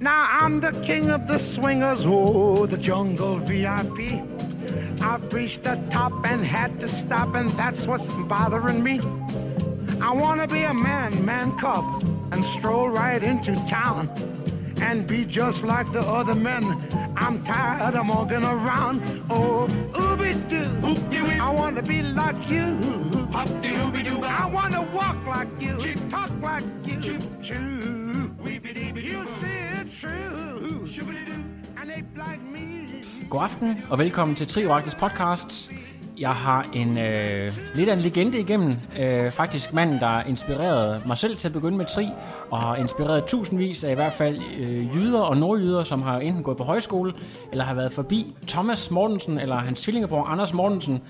Now I'm the king of the swingers, oh, the jungle VIP. I've reached the top and had to stop, and that's what's bothering me. I wanna be a man, man cub, and stroll right into town and be just like the other men. I'm tired of walking around. Oh, ooby doo. I wanna be like you. I wanna walk like you, Chip. talk like you. You see it's true. And they like me. God aften og velkommen til Trioraklets podcast. Jeg har en øh, lidt af en legende igennem. Øh, faktisk manden, der inspirerede mig selv til at begynde med tri, og har inspireret tusindvis af i hvert fald øh, jyder og nordjyder, som har enten gået på højskole, eller har været forbi Thomas Mortensen, eller hans tvillingebror Anders Mortensen.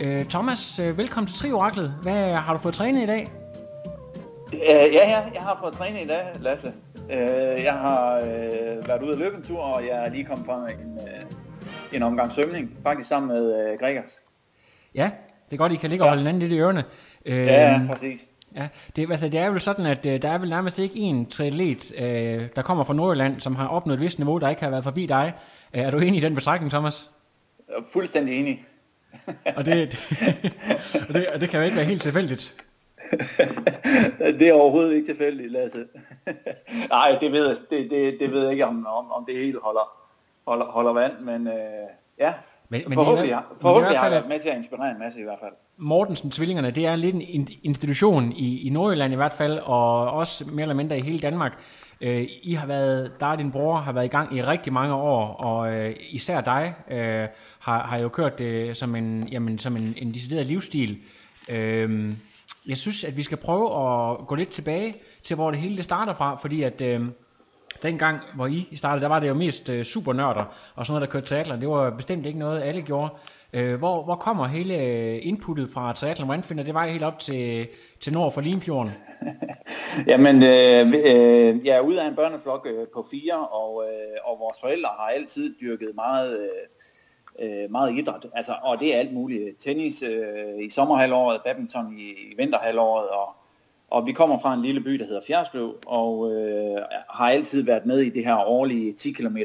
Øh, Thomas, øh, velkommen til Trioraklet. Hvad har du fået trænet i dag? Øh, ja, ja, jeg har fået trænet i dag, Lasse. Øh, jeg har øh, været ude at løbe en tur, og jeg er lige kommet fra en, øh, en omgang svømning, faktisk sammen med øh, Gregers. Ja, det er godt, I kan ligge og holde hinanden lidt i ørerne. Øh, Ja, præcis. Ja, det, altså, det er jo sådan, at øh, der er vel nærmest ikke en triatlet, øh, der kommer fra Nordjylland, som har opnået et vist niveau, der ikke har været forbi dig. Øh, er du enig i den betragtning, Thomas? Jeg er fuldstændig enig. Og det, og det, og det kan jo ikke være helt tilfældigt. det er overhovedet ikke tilfældigt, Lasse. Nej, det ved jeg, det, det, det ved jeg ikke, om, om, om det hele holder, holder, holder vand, men øh, ja, Men- men forhåbentlig, det er- men i forhåbentlig hvert har været med til at inspirere en masse i hvert fald. Mortensen tvillingerne, det er lidt en institution i, i Nordjylland i hvert fald, og også mere eller mindre i hele Danmark. Øh, I har været, der din bror har været i gang i rigtig mange år, og øh, især dig øh, har, har jo kørt det som en, jamen, som en, en decideret livsstil. Øh, jeg synes, at vi skal prøve at gå lidt tilbage til, hvor det hele det starter fra, fordi at... Øh, Dengang, hvor I startede, der var det jo mest øh, supernørder og sådan noget, der kørte triathlon. Det var bestemt ikke noget, alle gjorde. Øh, hvor, hvor kommer hele øh, inputtet fra triathlon? Hvordan finder det vej helt op til, til nord for Limfjorden? Jamen, øh, øh, jeg er ude af en børneflok øh, på fire, og, øh, og vores forældre har altid dyrket meget, øh, øh, meget idræt. Altså, og det er alt muligt. Tennis øh, i sommerhalvåret, badminton i, i vinterhalvåret, og, og vi kommer fra en lille by, der hedder Fjersløv, og øh, har altid været med i det her årlige 10 km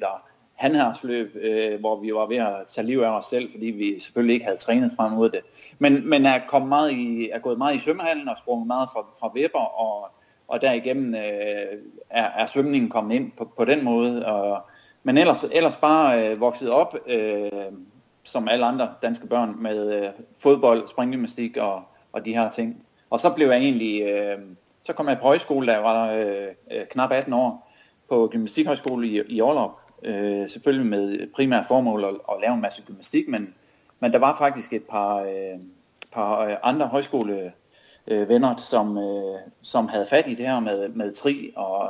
handhærsløb, øh, hvor vi var ved at tage liv af os selv, fordi vi selvfølgelig ikke havde trænet frem mod det. Men, men er, kommet meget i, er gået meget i svømmehallen og sprunget meget fra, fra Weber, og, og derigennem øh, er, er svømningen kommet ind på, på den måde. Og, men ellers, ellers bare øh, vokset op, øh, som alle andre danske børn, med øh, fodbold, springgymnastik og, og de her ting. Og så blev jeg egentlig, øh, så kom jeg på højskole, da jeg var øh, øh, knap 18 år, på gymnastikhøjskole i, i Orlop. Øh, selvfølgelig med primært formål at, at lave en masse gymnastik, men, men der var faktisk et par, øh, par øh, andre højskole øh, som, øh, som havde fat i det her med, med tri, og,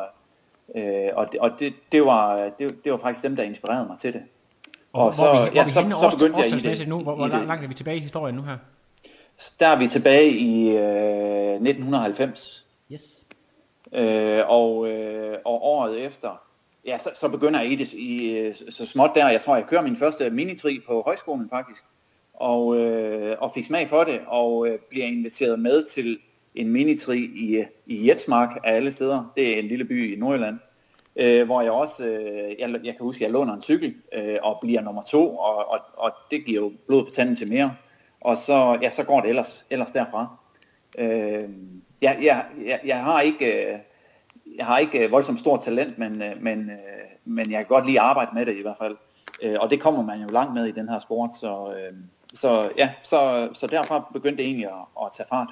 øh, og, det, og det, det, var, det, det var faktisk dem, der inspirerede mig til det. Og, Og hvor, så- vi, ja, hvor vi så- så begyndte jeg i det- nu? Hvor, hvor langt er vi tilbage i historien nu her? Der er vi tilbage i øh, 1990, Yes. øh, og, øh, og året efter, ja, så, så begynder jeg i det i, øh, så småt der. Jeg tror, jeg kører min første minitri på højskolen faktisk, og, øh, og fik smag for det, og øh, bliver inviteret med til en minitri i, i Jetsmark af alle steder. Det er en lille by i Nordjylland. Øh, hvor jeg også, øh, jeg, jeg kan huske, at jeg låner en cykel øh, og bliver nummer to, og, og, og det giver jo blod på tanden til mere. Og så, ja, så går det ellers, ellers derfra. Øh, jeg, jeg, jeg, jeg har ikke, øh, jeg har ikke øh, voldsomt stort talent, men, øh, men, men jeg kan godt lide at arbejde med det i hvert fald. Øh, og det kommer man jo langt med i den her sport, så, øh, så ja, så, så derfra begyndte det egentlig at, at tage fart.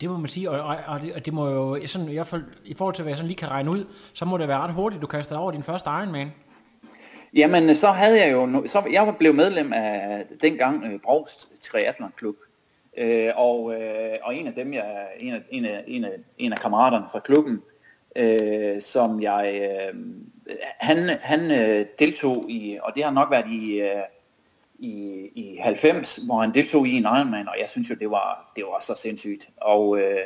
Det må man sige, og, og, og, det, og det må jo, sådan, i hvert fald i forhold til, hvad jeg sådan lige kan regne ud, så må det være ret hurtigt, du kaster over din første Ironman. Jamen, øh, så havde jeg jo, så jeg blev medlem af dengang øh, Brogst Triathlon Klub. Øh, og, øh, og en af dem, jeg, en af, en af, en af, en af kammeraterne fra klubben, øh, som jeg... Øh, han han øh, deltog i, og det har nok været i, øh, i, i 90, hvor han deltog i en Ironman, og jeg synes jo, det var, det var så sindssygt. Og, øh,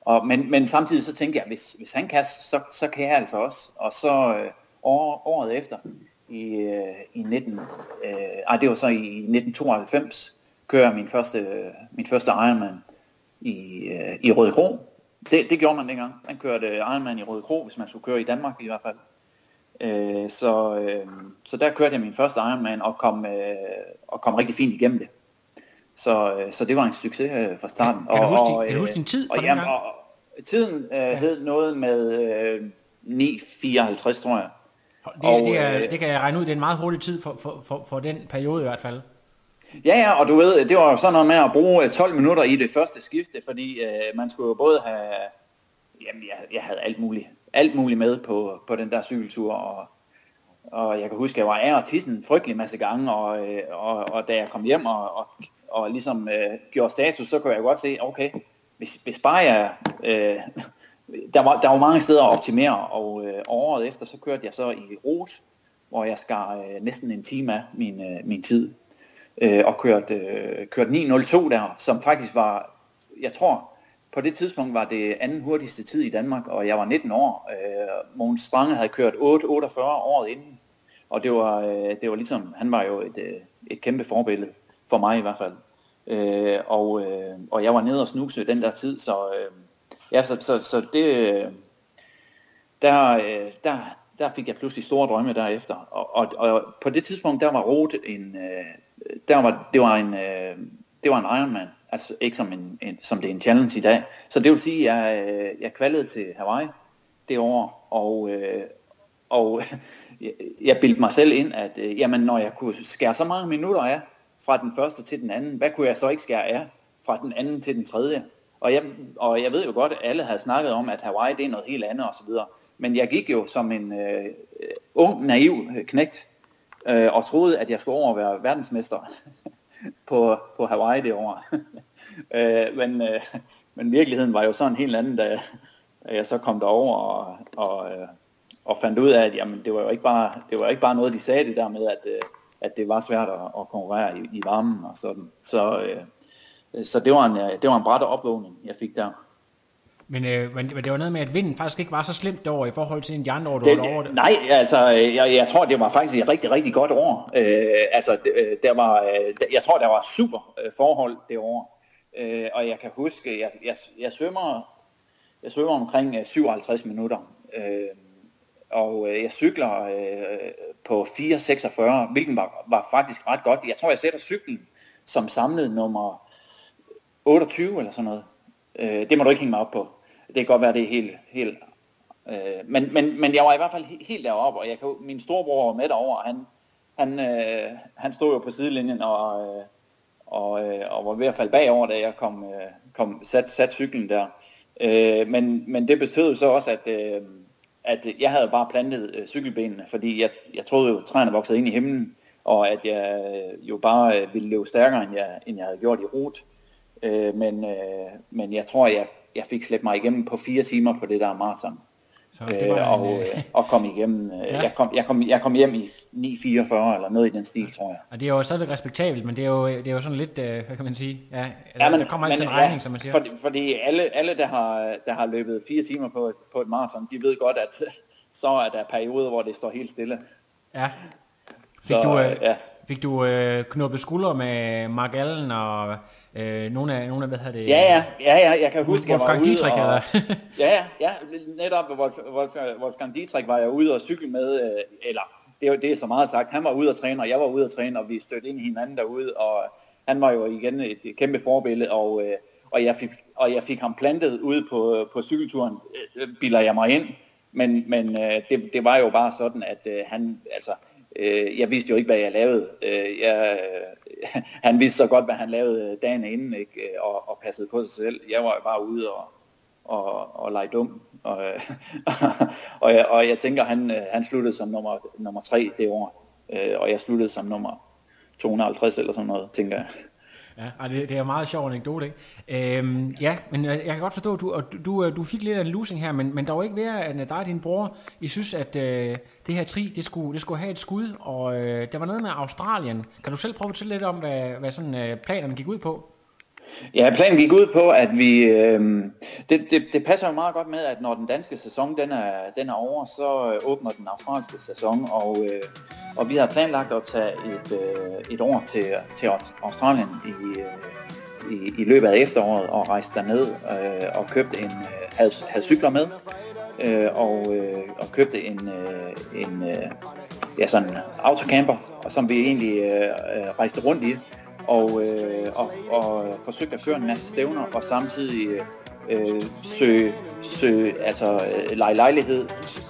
og, men, men samtidig så tænkte jeg, hvis, hvis han kan, så, så kan jeg altså også. Og så øh, år, året efter, i, øh, i 19, øh, ej, det var så i 1992, kører min første, min første Ironman i, øh, i Røde Kro. Det, det gjorde man dengang. Man kørte Ironman i Røde Kro, hvis man skulle køre i Danmark i hvert fald. Øh, så, øh, så der kørte jeg min første Ironman og kom, øh, og kom rigtig fint igennem det. Så, øh, så det var en succes øh, fra starten. Kan, kan, og, du, huske, og, kan du huske din tid og, fra jamen, gang? og, tiden øh, ja. hed noget med øh, 9.54, tror jeg. Det, og, det, er, øh, det kan jeg regne ud, det er en meget hurtig tid for, for, for, for den periode i hvert fald. Ja, ja, og du ved, det var jo sådan noget med at bruge 12 minutter i det første skifte, fordi øh, man skulle jo både have, jamen jeg, jeg havde alt muligt, alt muligt med på, på den der cykeltur, og, og jeg kan huske, at jeg var af og tisse en frygtelig masse gange, og, øh, og, og da jeg kom hjem og, og, og ligesom øh, gjorde status, så kunne jeg godt se, okay, hvis, hvis bare jeg, øh, der, var, der var mange steder at optimere, og øh, året efter, så kørte jeg så i rot, hvor jeg skar øh, næsten en time af min, øh, min tid øh, og kørte, øh, kørte 9.02 der, som faktisk var, jeg tror, på det tidspunkt var det anden hurtigste tid i Danmark, og jeg var 19 år. Øh, Mogens Strange havde kørt 8.48 året inden, og det var, øh, det var ligesom, han var jo et, øh, et kæmpe forbillede, for mig i hvert fald. Øh, og, øh, og jeg var nede og snuse den der tid, så, øh, ja, så, så, så det, øh, der, øh, der, der fik jeg pludselig store drømme derefter. Og, og, og på det tidspunkt, der var Rot en, øh, der var, det var en, det var en Ironman, altså ikke som, en, en, som det er en challenge i dag. Så det vil sige, at jeg, jeg kvalede til Hawaii det år, og, og jeg, bildte mig selv ind, at jamen, når jeg kunne skære så mange minutter af fra den første til den anden, hvad kunne jeg så ikke skære af fra den anden til den tredje? Og jeg, og jeg ved jo godt, at alle havde snakket om, at Hawaii det er noget helt andet osv., men jeg gik jo som en øh, ung, naiv øh, knægt, øh, og troede, at jeg skulle over være verdensmester på, på Hawaii det år. øh, men, øh, men virkeligheden var jo sådan helt anden, da, da jeg så kom derover og, og, øh, og fandt ud af, at jamen, det var jo ikke bare, det var ikke bare noget, de sagde det der med, at, øh, at det var svært at, at konkurrere i, i varmen og sådan. Så, øh, så det var en, det var en bræt opvågning, jeg fik der. Men, øh, men det var noget med, at vinden faktisk ikke var så slemt derovre i forhold til en de andre år, du det. Det, nej, altså, jeg, jeg tror, det var faktisk et rigtig, rigtig godt år. Øh, altså, der var, jeg tror, der var super forhold det år. Øh, og jeg kan huske, jeg, jeg, jeg, svømmer, jeg svømmer omkring 57 minutter. Øh, og jeg cykler øh, på 4.46, hvilken var, var faktisk ret godt. Jeg tror, jeg sætter cyklen som samlet nummer 28 eller sådan noget. Øh, det må du ikke hænge mig op på. Det kan godt være, det er helt... helt øh, men, men, men jeg var i hvert fald helt deroppe, og jeg kan, min storebror var med derovre, og han, han, øh, han stod jo på sidelinjen og, øh, og, øh, og var ved at falde bagover, da jeg kom, øh, kom sat, sat cyklen der. Øh, men, men det betød så også, at, øh, at jeg havde bare plantet øh, cykelbenene, fordi jeg, jeg troede jo, at træerne voksede ind i himlen, og at jeg øh, jo bare øh, ville løbe stærkere, end jeg, end jeg havde gjort i rot. Øh, men, øh, men jeg tror, jeg, jeg fik slæbt mig igennem på fire timer på det der maraton. Så det var øh, og, en, øh, og kom igennem. Øh, Ja. jeg, kom, jeg, kom, jeg kom hjem i 9.44 eller noget i den stil, tror jeg. og det er jo stadigvæk respektabelt, men det er jo, det er jo sådan lidt, øh, hvad kan man sige, ja, altså, Ja, men, der kommer altid men, en regning, som man siger. Fordi, fordi alle, alle der, har, der har løbet fire timer på, på et maraton, de ved godt, at så er der perioder, hvor det står helt stille. Ja. Fik Så, du, øh, ja. fik du øh, knuppet skuldre med Mark Allen og øh, nogle af, nogle af, hvad hedder det? Ja, ja, ja, ja, jeg kan huske, jeg var Wolfgang ude Dietrich, og, eller? ja, ja, ja, netop Wolf- Wolf- Wolfgang Dietrich var jeg ude og cykle med, øh, eller det er, det er så meget sagt, han var ude at træne, og jeg var ude at træne, og vi stødte ind i hinanden derude, og han var jo igen et, kæmpe forbillede, og, øh, og, jeg fik, og jeg fik ham plantet ude på, på cykelturen, øh, bilder jeg mig ind, men, men øh, det, det var jo bare sådan, at øh, han, altså, øh, jeg vidste jo ikke, hvad jeg lavede. Øh, jeg, øh, han vidste så godt, hvad han lavede øh, dagen inden, ikke? Øh, og, og passede på sig selv. Jeg var jo bare ude og, og, og lege dum. Og, og, jeg, og jeg tænker, han, øh, han sluttede som nummer, nummer tre det år, og jeg sluttede som nummer 250 eller sådan noget, tænker jeg. Ja, det, det er en meget sjov anekdote, ikke? Øhm, ja, men øh, jeg, kan godt forstå, at du, du, du, øh, du fik lidt af en losing her, men, men der var ikke ved, at øh, dig og din bror, I synes, at øh, det her tri, det skulle, det skulle have et skud, og øh, der var noget med Australien. Kan du selv prøve at fortælle lidt om, hvad, hvad sådan, øh, planerne gik ud på? Ja, planen gik ud på, at vi... Øh, det, det, det passer jo meget godt med, at når den danske sæson den er, den er over, så øh, åbner den australske sæson, og, øh, og vi har planlagt at tage et, øh, et år til, til Australien i, øh, i, i løbet af efteråret og rejse derned øh, og købte en, øh, havde, havde cykler med, øh, og, øh, og købte en, øh, en øh, ja, sådan autocamper, som vi egentlig øh, øh rejste rundt i og, øh, og, og forsøgt at køre en masse stævner og samtidig øh, søge, søge altså, øh, lege lejlighed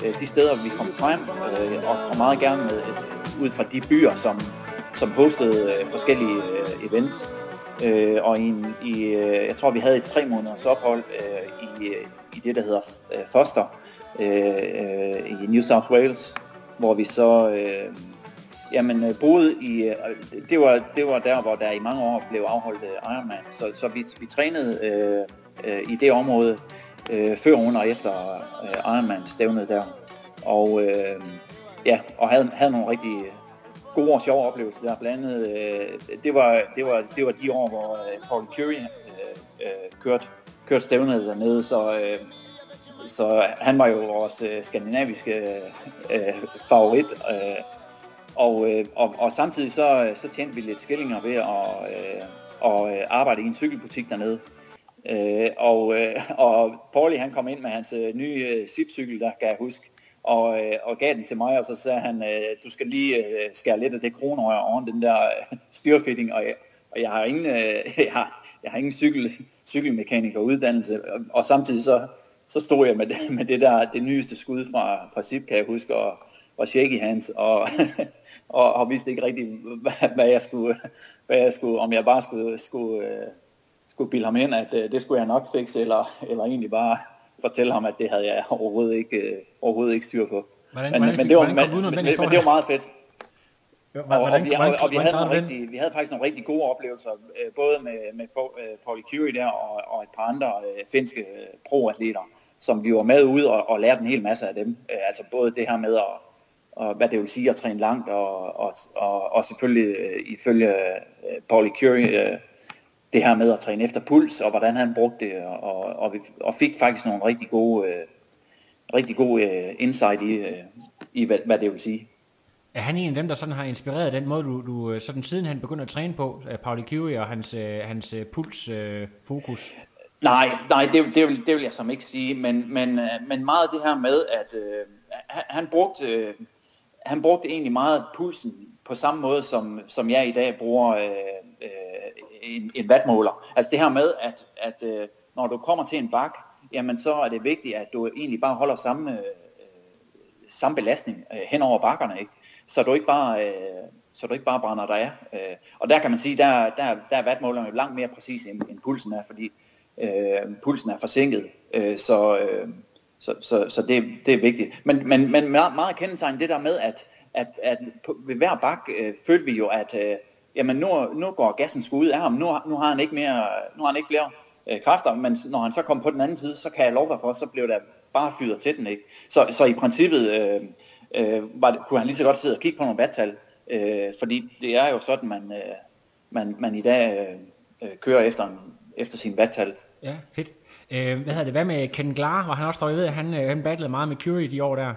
øh, de steder, vi kom frem, øh, og, og meget gerne med, øh, ud fra de byer, som, som hostede øh, forskellige øh, events. Øh, og i, i, øh, jeg tror, vi havde et tre måneders ophold øh, i, øh, i det, der hedder øh, Foster øh, øh, i New South Wales, hvor vi så øh, Jamen, øh, boede i, øh, det var, det var der, hvor der i mange år blev afholdt øh, Ironman, så, så vi, vi trænede øh, øh, i det område øh, før, under og efter øh, Ironman stævnet der. Og øh, ja, og havde, havde nogle rigtig gode og sjove oplevelser der. Blandt andet, øh, det, var, det, var, det var de år, hvor øh, Paul Curie øh, øh, kørte, kørte stævnet dernede, så, øh, så han var jo vores øh, skandinaviske øh, favorit. Øh, og, øh, og, og samtidig så, øh, så tjente vi lidt skillinger ved at, øh, at øh, arbejde i en cykelbutik dernede. Øh, og, øh, og Pauli han kom ind med hans øh, nye øh, zip-cykel, der kan jeg huske, og, øh, og gav den til mig, og så sagde han, øh, du skal lige øh, skære lidt af det kronrør oven den der øh, styrfitting, og, og jeg har ingen, øh, jeg har, jeg har ingen cykel, cykelmekaniker uddannelse, og, og samtidig så, så stod jeg med det, med det der, det nyeste skud fra, fra Zip, kan jeg huske, og, og shaky hands, og, og, og vidste ikke rigtig, hvad, hvad, jeg skulle, hvad jeg skulle, om jeg bare skulle, skulle, uh, skulle bilde ham ind, at uh, det skulle jeg nok fikse, eller, eller egentlig bare fortælle ham, at det havde jeg overhovedet ikke, uh, overhovedet ikke styr på. Hvordan, men, hvordan, men, det var, men, men, men, men det var meget fedt. Jo, og, og, vi, og, og vi, havde nogle rigtig, vi havde faktisk nogle rigtig gode oplevelser, øh, både med, med Pauli Curie der og, og et par andre øh, finske øh, pro-atleter, som vi var med ude og, og lærte en hel masse af dem. Øh, altså både det her med at, og hvad det vil sige at træne langt, og, og, og, og selvfølgelig øh, ifølge øh, Pauli Curie, øh, det her med at træne efter puls, og hvordan han brugte det, og, og, vi, og fik faktisk nogle rigtig gode, rigtig gode insight i, i hvad, hvad det vil sige. Er han en af dem, der sådan har inspireret den måde, du, du sådan siden han begyndte at træne på, Pauli Curie og hans, hans puls øh, fokus? Nej, nej det, det, vil, det vil jeg som ikke sige, men, men, men meget det her med, at øh, han, han brugte... Øh, han brugte egentlig meget pulsen på samme måde, som, som jeg i dag bruger øh, øh, en, en vatmåler. Altså det her med, at, at øh, når du kommer til en bak, jamen så er det vigtigt, at du egentlig bare holder samme, øh, samme belastning øh, hen over bakkerne, ikke? Så du ikke bare... Øh, så du ikke bare brænder dig af. Øh, og der kan man sige, der, der, der er vatmålerne langt mere præcis end, end pulsen er, fordi øh, pulsen er forsinket. Øh, så, øh, så, så, så det, det er vigtigt. Men, men, men meget, meget kendetegn det der med, at, at, at på, ved hver bak øh, følte vi jo, at øh, jamen nu, nu går gassen sgu ud af ham. Nu, nu har han ikke mere, nu har han ikke flere øh, kræfter, men når han så kom på den anden side, så kan jeg love dig for, så blev der bare fyret til den. Ikke? Så, så i princippet øh, øh, var det, kunne han lige så godt sidde og kigge på nogle vattal, øh, fordi det er jo sådan, man, øh, man, man i dag øh, øh kører efter, efter sin vattal. Ja, fedt. Øh, hvad hedder det? Hvad med Ken Glar? Var han også der? Jeg ved, at han, øh, han battlede meget med Curie de år der.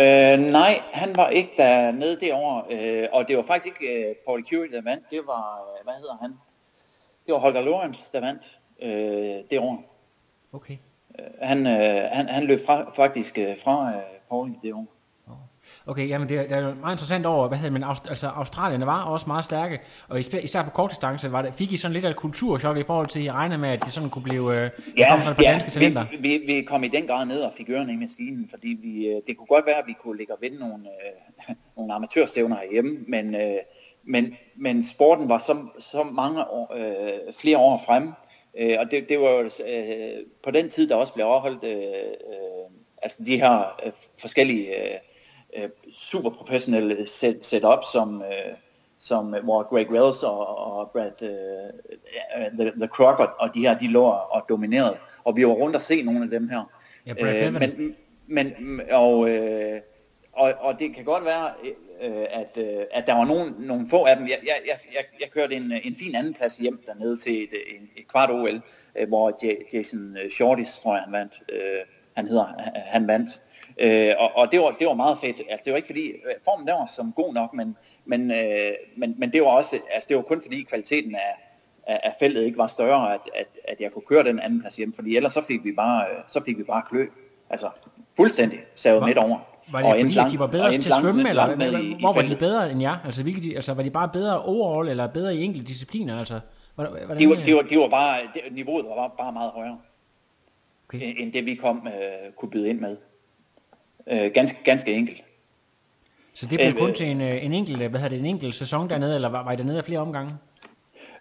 Øh, nej, han var ikke dernede det år, øh, og det var faktisk ikke øh, Paul Curie, der vandt. Det var, øh, hvad hedder han? Det var Holger Lorenz, der vandt øh, det år. Okay. Øh, han, øh, han, han løb fra, faktisk øh, fra øh, Paul det år. Okay, jamen det, det er meget interessant over, hvad hedder man, altså Australien var også meget stærke, og især på kort distance var det, fik I sådan lidt af et kulturschok i forhold til, at I regnede med, at de sådan kunne blive, øh, ja, kom sådan på ja, danske talenter? Vi, vi, vi kom i den grad ned og fik ørerne i maskinen, fordi vi, øh, det kunne godt være, at vi kunne ligge og vinde nogle, øh, nogle amatørstævner herhjemme, men, øh, men, men sporten var så, så mange år, øh, flere år fremme, øh, og det, det var øh, på den tid, der også blev overholdt øh, øh, altså de her øh, forskellige øh, øh, super professionelle set, setup, som, øh, som, hvor Greg Wells og, og Brad uh, the, the Croc og, de her, de lå og dominerede. Og vi var rundt og se nogle af dem her. Ja, Brad øh, men, men, og, øh, og, og det kan godt være, øh, at, øh, at der var nogle, nogle få af dem. Jeg, jeg, jeg, jeg kørte en, en fin anden plads hjem dernede til et, et, et kvart OL, øh, hvor Jason Shortis, tror jeg, han vandt. Øh, han hedder, han vandt. Øh, og og det, var, det var meget fedt. Altså, det var ikke fordi, øh, formen der var som god nok, men, men, øh, men, men det var også, altså det var kun fordi kvaliteten af, af, af feltet ikke var større, at, at, at jeg kunne køre den anden plads hjem, fordi ellers så fik vi bare, øh, så fik vi bare klø. Altså fuldstændig savet midt over. Var det og fordi, at de var bedre til at svømme, eller langt i, hvor var de bedre end jer? Altså, hvilke, altså, var de bare bedre overall, eller bedre i enkelte discipliner? Altså, var det, de, var, de, var, de var bare, det, niveauet var bare, bare meget højere, okay. end det vi kom øh, kunne byde ind med. Øh, ganske, ganske enkelt. Så det blev øh, kun til en, øh, en enkelt, hvad hedder det, en enkelt sæson dernede, eller var, var I dernede af flere omgange?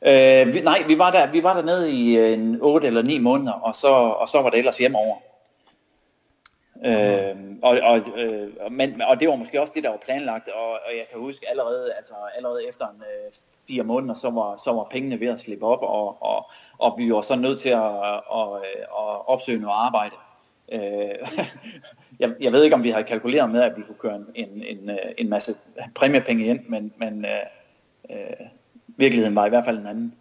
Øh, vi, nej, vi var der, vi var dernede i øh, en 8 eller 9 måneder, og så, og så var det ellers hjemme over. Øh, og, og, øh, men, og det var måske også det, der var planlagt, og, og jeg kan huske allerede, altså allerede efter en øh, fire måneder, så var, så var pengene ved at slippe op, og, og, og vi var så nødt til at, at, at, at opsøge noget arbejde. Øh, jeg, jeg ved ikke, om vi har kalkuleret med, at vi kunne køre en, en, en, øh, en masse præmiepenge ind, men, men øh, øh, virkeligheden var i hvert fald en anden.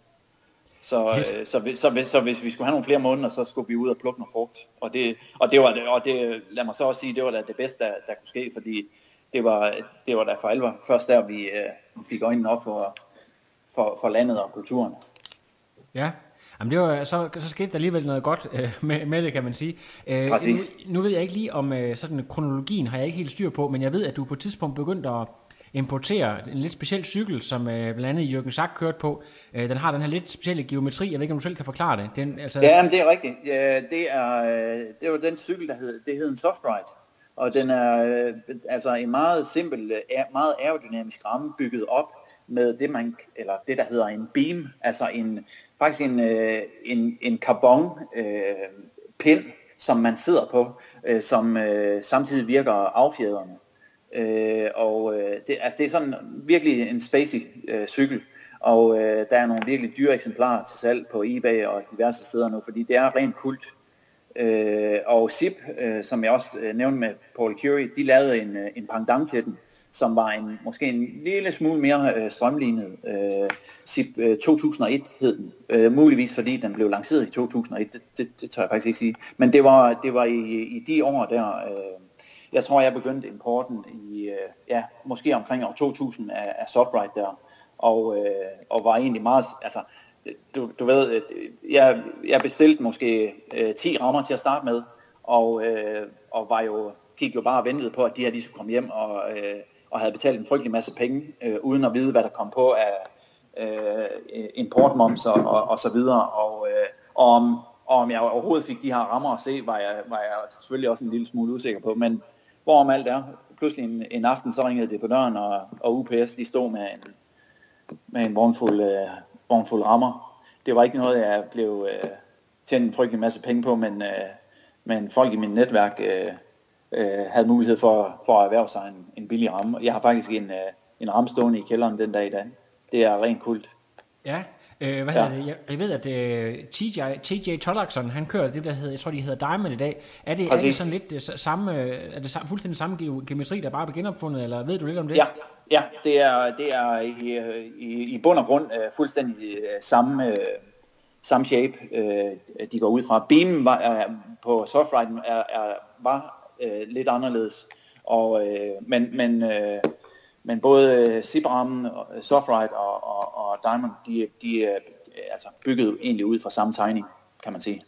Så, øh, så, så, så, så hvis vi skulle have nogle flere måneder, så skulle vi ud og plukke noget frugt. Og det, og det var og det, lad mig så også sige, det var da det bedste, der, der kunne ske, fordi det var, det var da for alvor først der, vi øh, fik øjnene op for, for, for landet og kulturen. Ja, Jamen det var, så, så skete der alligevel noget godt øh, med, med det, kan man sige. Øh, Præcis. Nu, nu ved jeg ikke lige om øh, sådan kronologien, har jeg ikke helt styr på, men jeg ved, at du på et tidspunkt begyndte at importere en lidt speciel cykel, som øh, blandt andet Jørgen Sack kørte på. Øh, den har den her lidt specielle geometri. Jeg ved ikke, om du selv kan forklare det. Den, altså... Ja, men det er rigtigt. Ja, det, er, øh, det var den cykel, der hed, det hed en Softride. Og den er øh, altså en meget simpel, øh, meget aerodynamisk ramme bygget op med det, man, eller det der hedder en beam, altså en, faktisk en, øh, en, en carbon øh, pind, som man sidder på, øh, som øh, samtidig virker affjedrende. Øh, og øh, det, altså, det er sådan virkelig en spacey øh, cykel, og øh, der er nogle virkelig dyre eksemplarer til salg på eBay og diverse steder nu, fordi det er rent kult. Øh, og SIP, øh, som jeg også øh, nævnte med Paul Curie, de lavede en, øh, en pendant til den, som var en måske en lille smule mere øh, strømlignet. Øh, SIP øh, 2001 hed den, øh, muligvis fordi den blev lanceret i 2001, det, det, det tør jeg faktisk ikke sige. Men det var, det var i, i de år der, øh, jeg tror, jeg begyndte importen i, øh, ja, måske omkring år 2000 af, af Softrite der, og, øh, og var egentlig meget, altså, du, du ved, øh, jeg, jeg bestilte måske øh, 10 rammer til at starte med, og, øh, og var jo, gik jo bare og ventede på, at de her de skulle komme hjem, og, øh, og havde betalt en frygtelig masse penge, øh, uden at vide, hvad der kom på af øh, importmoms og, og, og så videre, og, øh, og om, og om jeg overhovedet fik de her rammer at se, var jeg, var jeg selvfølgelig også en lille smule usikker på, men hvorom alt er. Pludselig en, en aften, så ringede det på døren, og, og UPS, de stod med en, med en vognfuld, øh, vognfuld rammer. Det var ikke noget, jeg blev øh, tjent en frygtelig masse penge på, men, øh, men folk i mit netværk øh, øh, havde mulighed for, for at erhverve sig en, en billig ramme. Jeg har faktisk en, øh, en ramme stående i kælderen den dag i dag. Det er rent kult. Ja, Øh, hvad ja. det? Jeg, ved, at øh, TJ, TJ Tollakson, han kører det, der hedder, jeg tror, de hedder Diamond i dag. Er det, er det sådan lidt uh, samme, er det samme, fuldstændig samme geometri, der bare er genopfundet, eller ved du lidt om det? Ja, ja det er, det er i, i, i bund og grund uh, fuldstændig samme, uh, samme shape, uh, de går ud fra. Beamen var, uh, på Softride er, er, var øh, lidt anderledes, og, øh, men, men øh, men både øh, Sibram, Softride og, og, og Diamond, de, de er altså bygget egentlig ud fra samme tegning, kan man sige.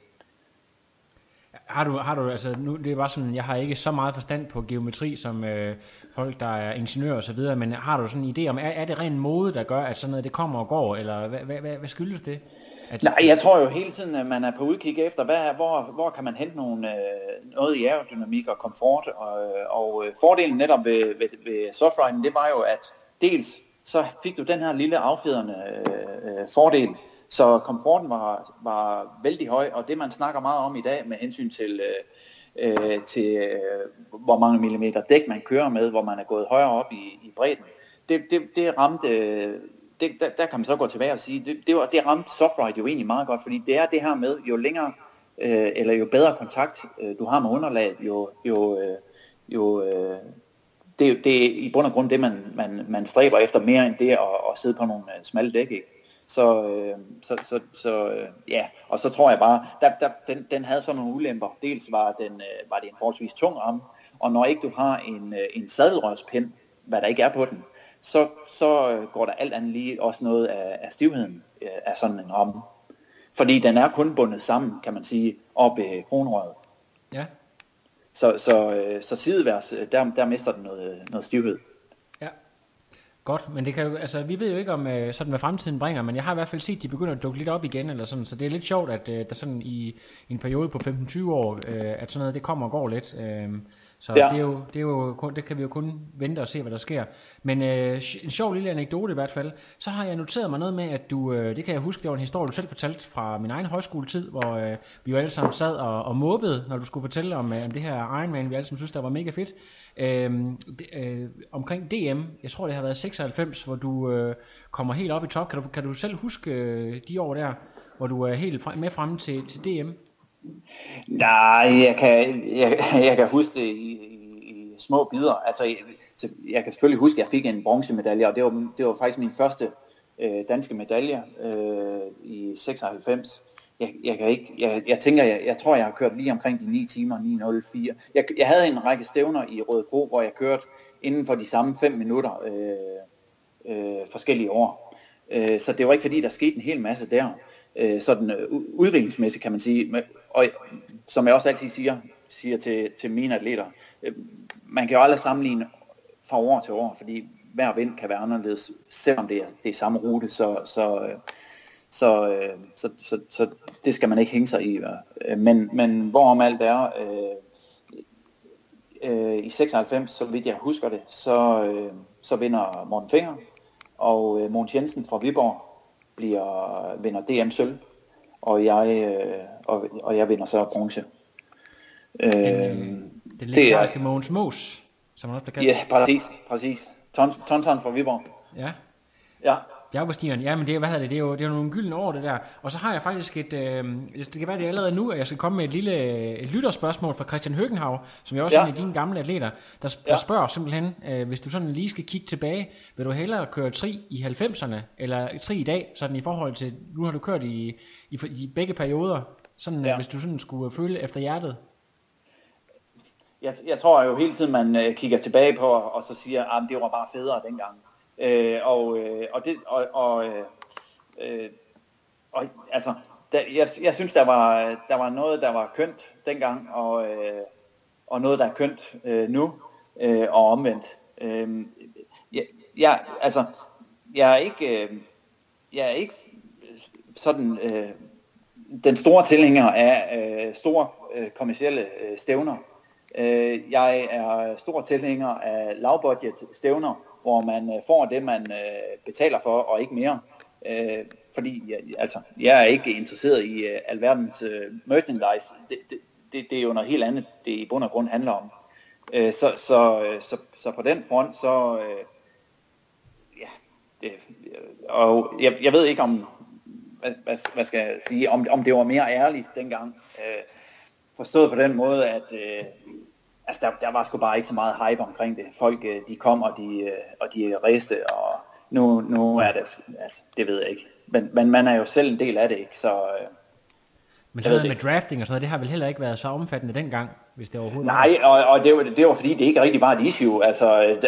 Har du, har du, altså nu, det er bare sådan, jeg har ikke så meget forstand på geometri som øh, folk, der er ingeniører og så videre, men har du sådan en idé om, er, er det ren mode, der gør, at sådan noget det kommer og går, eller hvad, hvad, hvad, hvad skyldes det? At... Nej, jeg tror jo hele tiden, at man er på udkig efter, hvad, hvor, hvor kan man hente nogle, øh, noget i aerodynamik og komfort. Og, og øh, fordelen netop ved, ved, ved softriding, det var jo, at dels så fik du den her lille affjedrende øh, fordel, så komforten var, var vældig høj, og det man snakker meget om i dag med hensyn til, øh, øh til øh, hvor mange millimeter dæk man kører med, hvor man er gået højere op i, i bredden, det, det, det ramte, øh, det, der, der kan man så gå tilbage og sige, det, det, var, det ramte Softride jo egentlig meget godt, fordi det er det her med, jo længere, øh, eller jo bedre kontakt øh, du har med underlaget, jo, jo, øh, jo øh, det, det er i bund og grund det, man, man, man stræber efter mere end det at, at sidde på nogle øh, smalle dæk, ikke? Så, øh, så, så, så øh, ja, og så tror jeg bare, der, der, den, den havde sådan nogle ulemper. Dels var, den, øh, var det en forholdsvis tung arm, og når ikke du har en, øh, en sadelrørspind, hvad der ikke er på den, så, så øh, går der alt andet lige også noget af, af stivheden øh, af sådan en ramme. Fordi den er kun bundet sammen, kan man sige, op i kronrøret. Ja. Så, så, øh, så sideværs, der, der mister den noget, noget stivhed. Ja. Godt, men det kan jo, altså, vi ved jo ikke om, sådan, hvad fremtiden bringer, men jeg har i hvert fald set, at de begynder at dukke lidt op igen, eller sådan, så det er lidt sjovt, at der sådan i, i en periode på 15-20 år, at sådan noget, det kommer og går lidt. Så ja. det, er jo, det, er jo kun, det kan vi jo kun vente og se, hvad der sker. Men øh, en sjov lille anekdote i hvert fald. Så har jeg noteret mig noget med, at du, øh, det kan jeg huske, det var en historie, du selv fortalte fra min egen højskoletid, hvor øh, vi jo alle sammen sad og, og måbede, når du skulle fortælle om, øh, om det her Ironman, vi alle sammen synes, der var mega fedt. Øh, det, øh, omkring DM, jeg tror det har været 96, hvor du øh, kommer helt op i top. Kan du, kan du selv huske øh, de år der, hvor du er helt frem, med frem til, til DM? Nej, jeg kan, jeg, jeg kan huske det i, i, i små bidder. Altså, jeg, jeg kan selvfølgelig huske, at jeg fik en bronzemedalje, og det var, det var faktisk min første øh, danske medalje øh, i 96. Jeg, jeg, kan ikke, jeg, jeg tænker, jeg, jeg tror, jeg har kørt lige omkring de 9 timer, 9.04. Jeg, jeg havde en række stævner i Rødebro, hvor jeg kørte inden for de samme 5 minutter øh, øh, forskellige år. Øh, så det var ikke fordi, der skete en hel masse der øh, sådan øh, udviklingsmæssigt, kan man sige. Og som jeg også altid siger, siger til, til mine atleter, øh, man kan jo aldrig sammenligne fra år til år, fordi hver vind kan være anderledes, selvom det er, det er samme rute, så, så, øh, så, øh, så, så, så det skal man ikke hænge sig i. Øh, men, men hvorom alt er, øh, øh, i 96, så vidt jeg husker det, så, øh, så vinder Morten Finger, og øh, Mogens Jensen fra Viborg bliver, vinder DM sølv, og jeg, øh, og, og jeg vinder så bronze. Øh, den, den legendariske Mogens Mos, som han også bliver kaldt. Ja, præcis, præcis. Tonsson fra Viborg. Ja. Ja. Bjergbestigeren, ja, men det, hvad hedder det, det er jo, det er jo nogle gyldne år, det der. Og så har jeg faktisk et, øh, det kan være det allerede nu, at jeg skal komme med et lille et lytterspørgsmål fra Christian Høgenhav, som jeg også ja. er en af dine gamle atleter, der, der ja. spørger simpelthen, øh, hvis du sådan lige skal kigge tilbage, vil du hellere køre tri i 90'erne, eller tri i dag, sådan i forhold til, nu har du kørt i, i, i begge perioder, sådan ja. hvis du sådan skulle føle efter hjertet? Jeg, jeg tror jo hele tiden, man øh, kigger tilbage på, og så siger, at ah, det var bare federe dengang. Øh, og, øh, og, det, og, og, øh, øh, og altså, der, jeg, jeg synes, der var, der var noget, der var kønt dengang, og, øh, og noget, der er kønt øh, nu, øh, og omvendt. Øh, jeg, jeg, altså, jeg er ikke, øh, jeg er ikke sådan øh, den store tilhænger af øh, store øh, kommersielle øh, stævner. Øh, jeg er stor tilhænger af lavbudget stævner, hvor man øh, får det, man øh, betaler for, og ikke mere. Øh, fordi altså, jeg er ikke interesseret i øh, alverdens øh, merchandise. Det, det, det, det er jo noget helt andet, det i bund og grund handler om. Øh, så, så, øh, så, så på den front, så... Øh, ja, det, øh, og jeg, jeg ved ikke om, hvad, hvad, hvad skal jeg sige, om, om det var mere ærligt dengang. Øh, forstået på den måde, at øh, altså der, der var sgu bare ikke så meget hype omkring det. Folk, øh, de kom, og de, øh, og de rejste, og nu, nu er det, altså, det ved jeg ikke. Men, men man er jo selv en del af det, ikke? Så, øh, men sådan noget med drafting og sådan noget, det har vel heller ikke været så omfattende dengang, hvis det overhovedet Nej, og, og det, var, det var fordi, det ikke rigtig var et issue. Altså, der,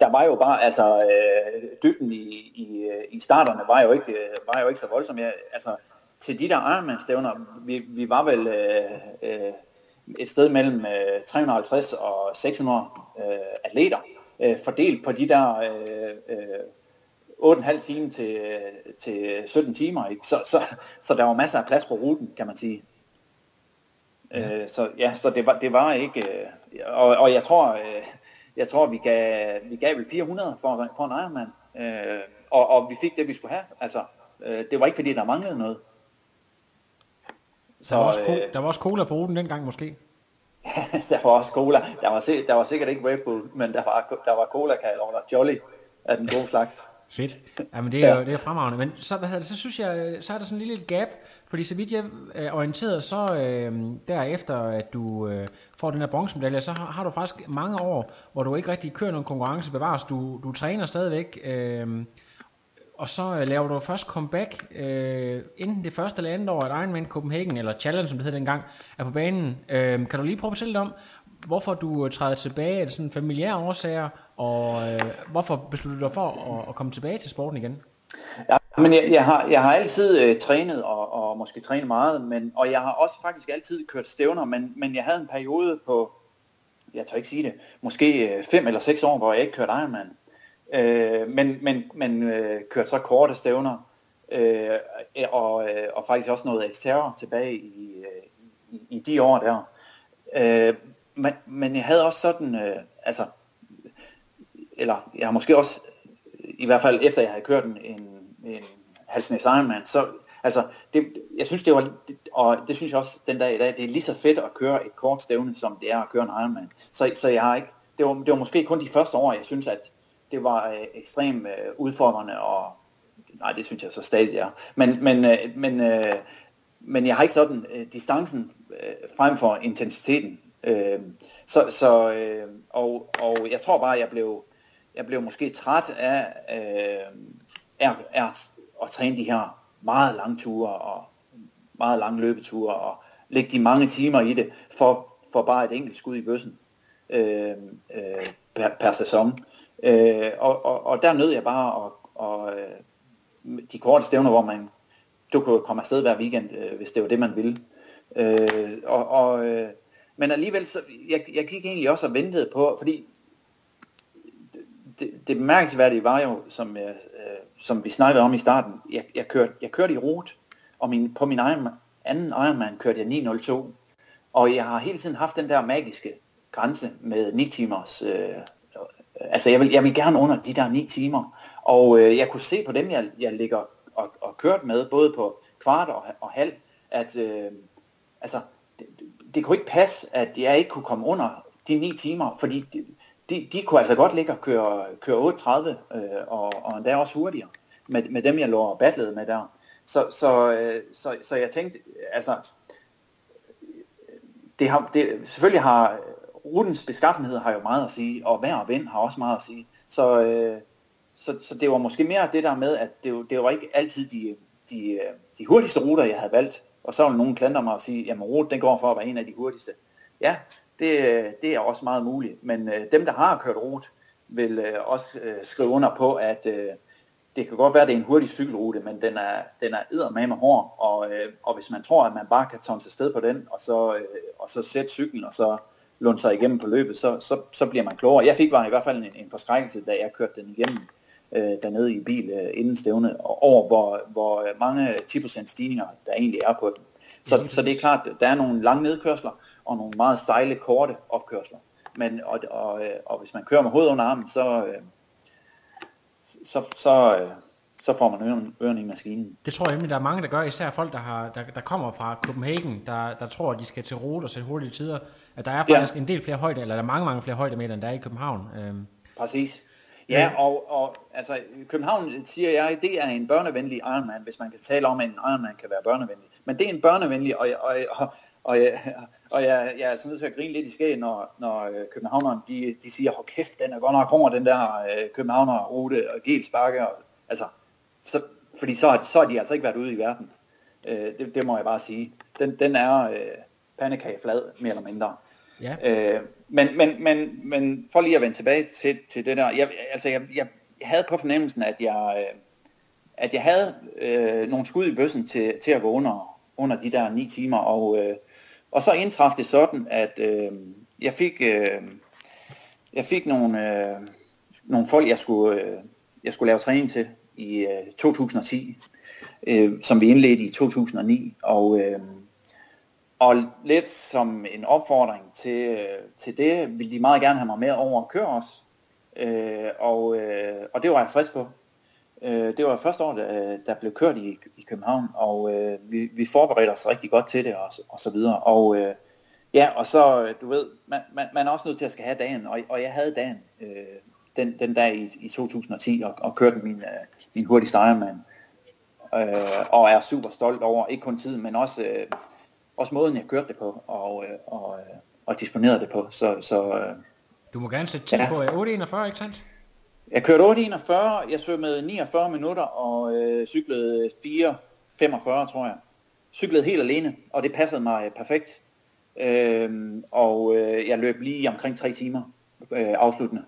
der var jo bare, altså, øh, dybden i, i, i starterne var jo ikke, var jo ikke så voldsom. Jeg, altså, til de der Ironman-stævner, vi, vi var vel øh, øh, et sted mellem øh, 350 og 600 øh, atleter, øh, fordelt på de der øh, øh, 8,5 timer til, til 17 timer. Ikke? Så, så, så der var masser af plads på ruten, kan man sige. Ja. Øh, så ja, så det var, det var ikke... Øh, og, og jeg tror, øh, jeg tror vi gav, vi gav vel 400 for, for en Ironman. Øh, og, og vi fik det, vi skulle have. Altså, øh, det var ikke fordi, der manglede noget. Så, der, var også, øh, der var også cola på ruten dengang måske. der var også cola. Der var, der var sikkert ikke Red Bull, men der var, der var cola eller Jolly. af den gode slags. Fedt. Ja, men det er ja. jo det er fremragende. Men så, hvad det, så synes jeg, så er der sådan en lille gap, fordi så vidt jeg er orienteret, så øh, derefter, at du øh, får den her bronzemedalje, så har, har du faktisk mange år, hvor du ikke rigtig kører nogen konkurrence bevares. Du, du træner stadigvæk, øh, og så øh, laver du først comeback, øh, enten det første eller andet år, at Ironman Copenhagen, eller Challenge, som det hed dengang, er på banen. Øh, kan du lige prøve at fortælle lidt om, hvorfor du øh, træder tilbage? Er det sådan familiære årsager? Og øh, hvorfor besluttede du dig for at, at komme tilbage til sporten igen? Ja, men jeg, jeg, har, jeg har altid øh, trænet, og, og måske trænet meget, men, og jeg har også faktisk altid kørt stævner, men, men jeg havde en periode på, jeg tør ikke sige det, måske øh, 5 eller 6 år, hvor jeg ikke kørte Ironman. Øh, men men, men øh, kørte så korte stævner, øh, og, øh, og faktisk også noget eksterre tilbage i, øh, i, i de år der. Øh, men, men jeg havde også sådan, øh, altså, eller jeg har måske også, i hvert fald efter jeg havde kørt en, en, en Halsnæs Ironman, så altså, det, jeg synes det var, og det synes jeg også den dag i dag, det er lige så fedt at køre et kort stævne, som det er at køre en Ironman. Så, så jeg har ikke, det var, det var måske kun de første år, jeg synes, at det var øh, ekstremt øh, udfordrende, og nej, det synes jeg så stadig er. Men, men, øh, men, øh, men jeg har ikke sådan øh, distancen øh, frem for intensiteten. Øh, så, så øh, og, og jeg tror bare, jeg blev, jeg blev måske træt af, øh, er, er at træne de her meget lange ture og meget lange løbeture og lægge de mange timer i det for, for bare et enkelt skud i bøssen øh, øh, per, per sæson. Øh, og, og, og der nød jeg bare at, og, øh, de korte stævner, hvor man du kunne komme afsted hver weekend, øh, hvis det var det, man ville. Øh, og, og, øh, men alligevel, så, jeg, jeg gik egentlig også og ventede på, fordi det, det bemærkelsesværdige var jo, som, øh, som vi snakkede om i starten, jeg, jeg, kørte, jeg kørte i rute, og min, på min egen, anden Ironman kørte jeg 902, og jeg har hele tiden haft den der magiske grænse med 9 timers, øh, altså jeg vil, jeg vil gerne under de der 9 timer, og øh, jeg kunne se på dem, jeg, jeg ligger og, og kørt med, både på kvart og, og halv, at øh, altså, det, det kunne ikke passe, at jeg ikke kunne komme under de 9 timer, fordi de, de, de kunne altså godt ligge og køre, køre 8.30, øh, og, og endda også hurtigere, med, med dem jeg lå og battlede med der. Så, så, øh, så, så jeg tænkte, altså, det har, det, selvfølgelig har rutens beskaffenhed har jo meget at sige, og vejr og vind har også meget at sige. Så, øh, så, så det var måske mere det der med, at det, det var ikke altid de, de, øh, de hurtigste ruter, jeg havde valgt. Og så ville nogen klandre mig og sige, jamen rute den går for at være en af de hurtigste. Ja, det, øh, det er også meget muligt. Men øh, dem, der har kørt rute, vil øh, også øh, skrive under på, at øh, det kan godt være, at det er en hurtig cykelrute, men den er, den er med hård, og, øh, og hvis man tror, at man bare kan tage sted på den, og så, øh, og så sætte cyklen, og så lunde sig igennem på løbet, så, så, så bliver man klogere. Jeg fik bare i hvert fald en, en forskrækkelse, da jeg kørte den igennem øh, dernede i bil øh, inden stævnet, og over hvor, hvor mange 10% stigninger der egentlig er på den. Så, så det er klart, der er nogle lange nedkørsler, og nogle meget stejle, korte opkørsler. Men, og, og, og hvis man kører med hovedet under armen, så, øh, så, så, øh, så får man ørerne, ørerne i maskinen. Det tror jeg nemlig, der er mange, der gør, især folk, der, har, der, der kommer fra Copenhagen, der, der tror, at de skal til rute og sætte hurtige tider. At der er faktisk ja. en del flere højde, eller der er mange, mange flere højdemeter, end der er i København. Øhm. Præcis. Ja, og, og altså, København siger jeg, det er en børnevenlig Ironman, hvis man kan tale om, at en Ironman kan være børnevenlig. Men det er en børnevenlig, og, og, og, og, jeg, og jeg, jeg er altså nødt til at grine lidt i skæg, når, når øh, københavnerne, de, de siger, hold kæft, den er godt nok hård, den der øh, københavner-rute og Gels Bakke, og, altså, så, fordi så, så har de altså ikke været ude i verden. Øh, det, det må jeg bare sige. Den, den er øh, pandekageflad, mere eller mindre. Ja. Øh, men, men, men, men for lige at vende tilbage til, til det der, jeg, altså jeg, jeg, jeg havde på fornemmelsen, at jeg, øh, at jeg havde øh, nogle skud i bøssen til, til at gå under, under de der ni timer, og, øh, og så indtraf det sådan, at øh, jeg fik, øh, jeg fik nogle, øh, nogle folk, jeg skulle, øh, jeg skulle lave træning til i øh, 2010, øh, som vi indledte i 2009, og øh, og lidt som en opfordring til, øh, til det, ville de meget gerne have mig med over at køre os. Øh, og, øh, og det var jeg frisk på. Øh, det var første år, der, der blev kørt i, i København, og øh, vi, vi forberedte os rigtig godt til det, og, og så videre. Og øh, ja, og så, øh, du ved, man, man, man er også nødt til at skal have dagen, og, og jeg havde dagen øh, den, den dag i, i 2010 og, og kørte min, øh, min hurtigste Ironman. Øh, og er super stolt over, ikke kun tiden, men også, øh, også måden, jeg kørte det på, og, øh, og, øh, og disponerede det på. Så, så, øh, Du må gerne sætte tid Ja. på øh, 8.41, ikke sandt? jeg kørte 8.41, jeg svømmede 49 minutter og øh, cyklede 4.45, tror jeg. Cyklede helt alene, og det passede mig øh, perfekt. Øhm, og øh, jeg løb lige omkring 3 timer øh, afsluttende.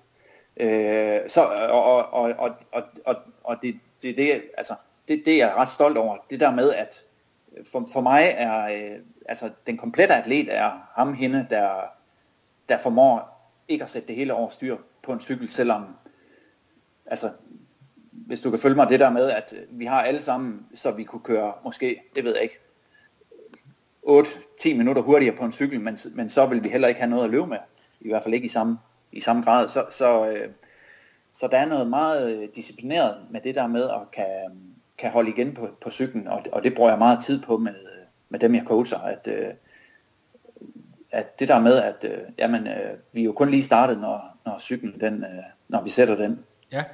Øh, så, og, og, og, og, og, og, det, det, det, altså, det, det er jeg ret stolt over. Det der med, at øh, for, for mig er øh, altså, den komplette atlet er ham hende, der, der formår ikke at sætte det hele over styr på en cykel, selvom altså, hvis du kan følge mig det der med, at øh, vi har alle sammen, så vi kunne køre måske, det ved jeg ikke, 8-10 minutter hurtigere på en cykel, men, men så vil vi heller ikke have noget at løbe med. I hvert fald ikke i samme, i samme grad. Så, så, øh, så der er noget meget øh, disciplineret med det der med at kan, kan holde igen på, på cyklen, og, og det bruger jeg meget tid på med, med dem, jeg coacher, at, øh, at det der med, at øh, jamen, øh, vi er jo kun lige startet, når, når cyklen, den, øh, når vi sætter den. Ja.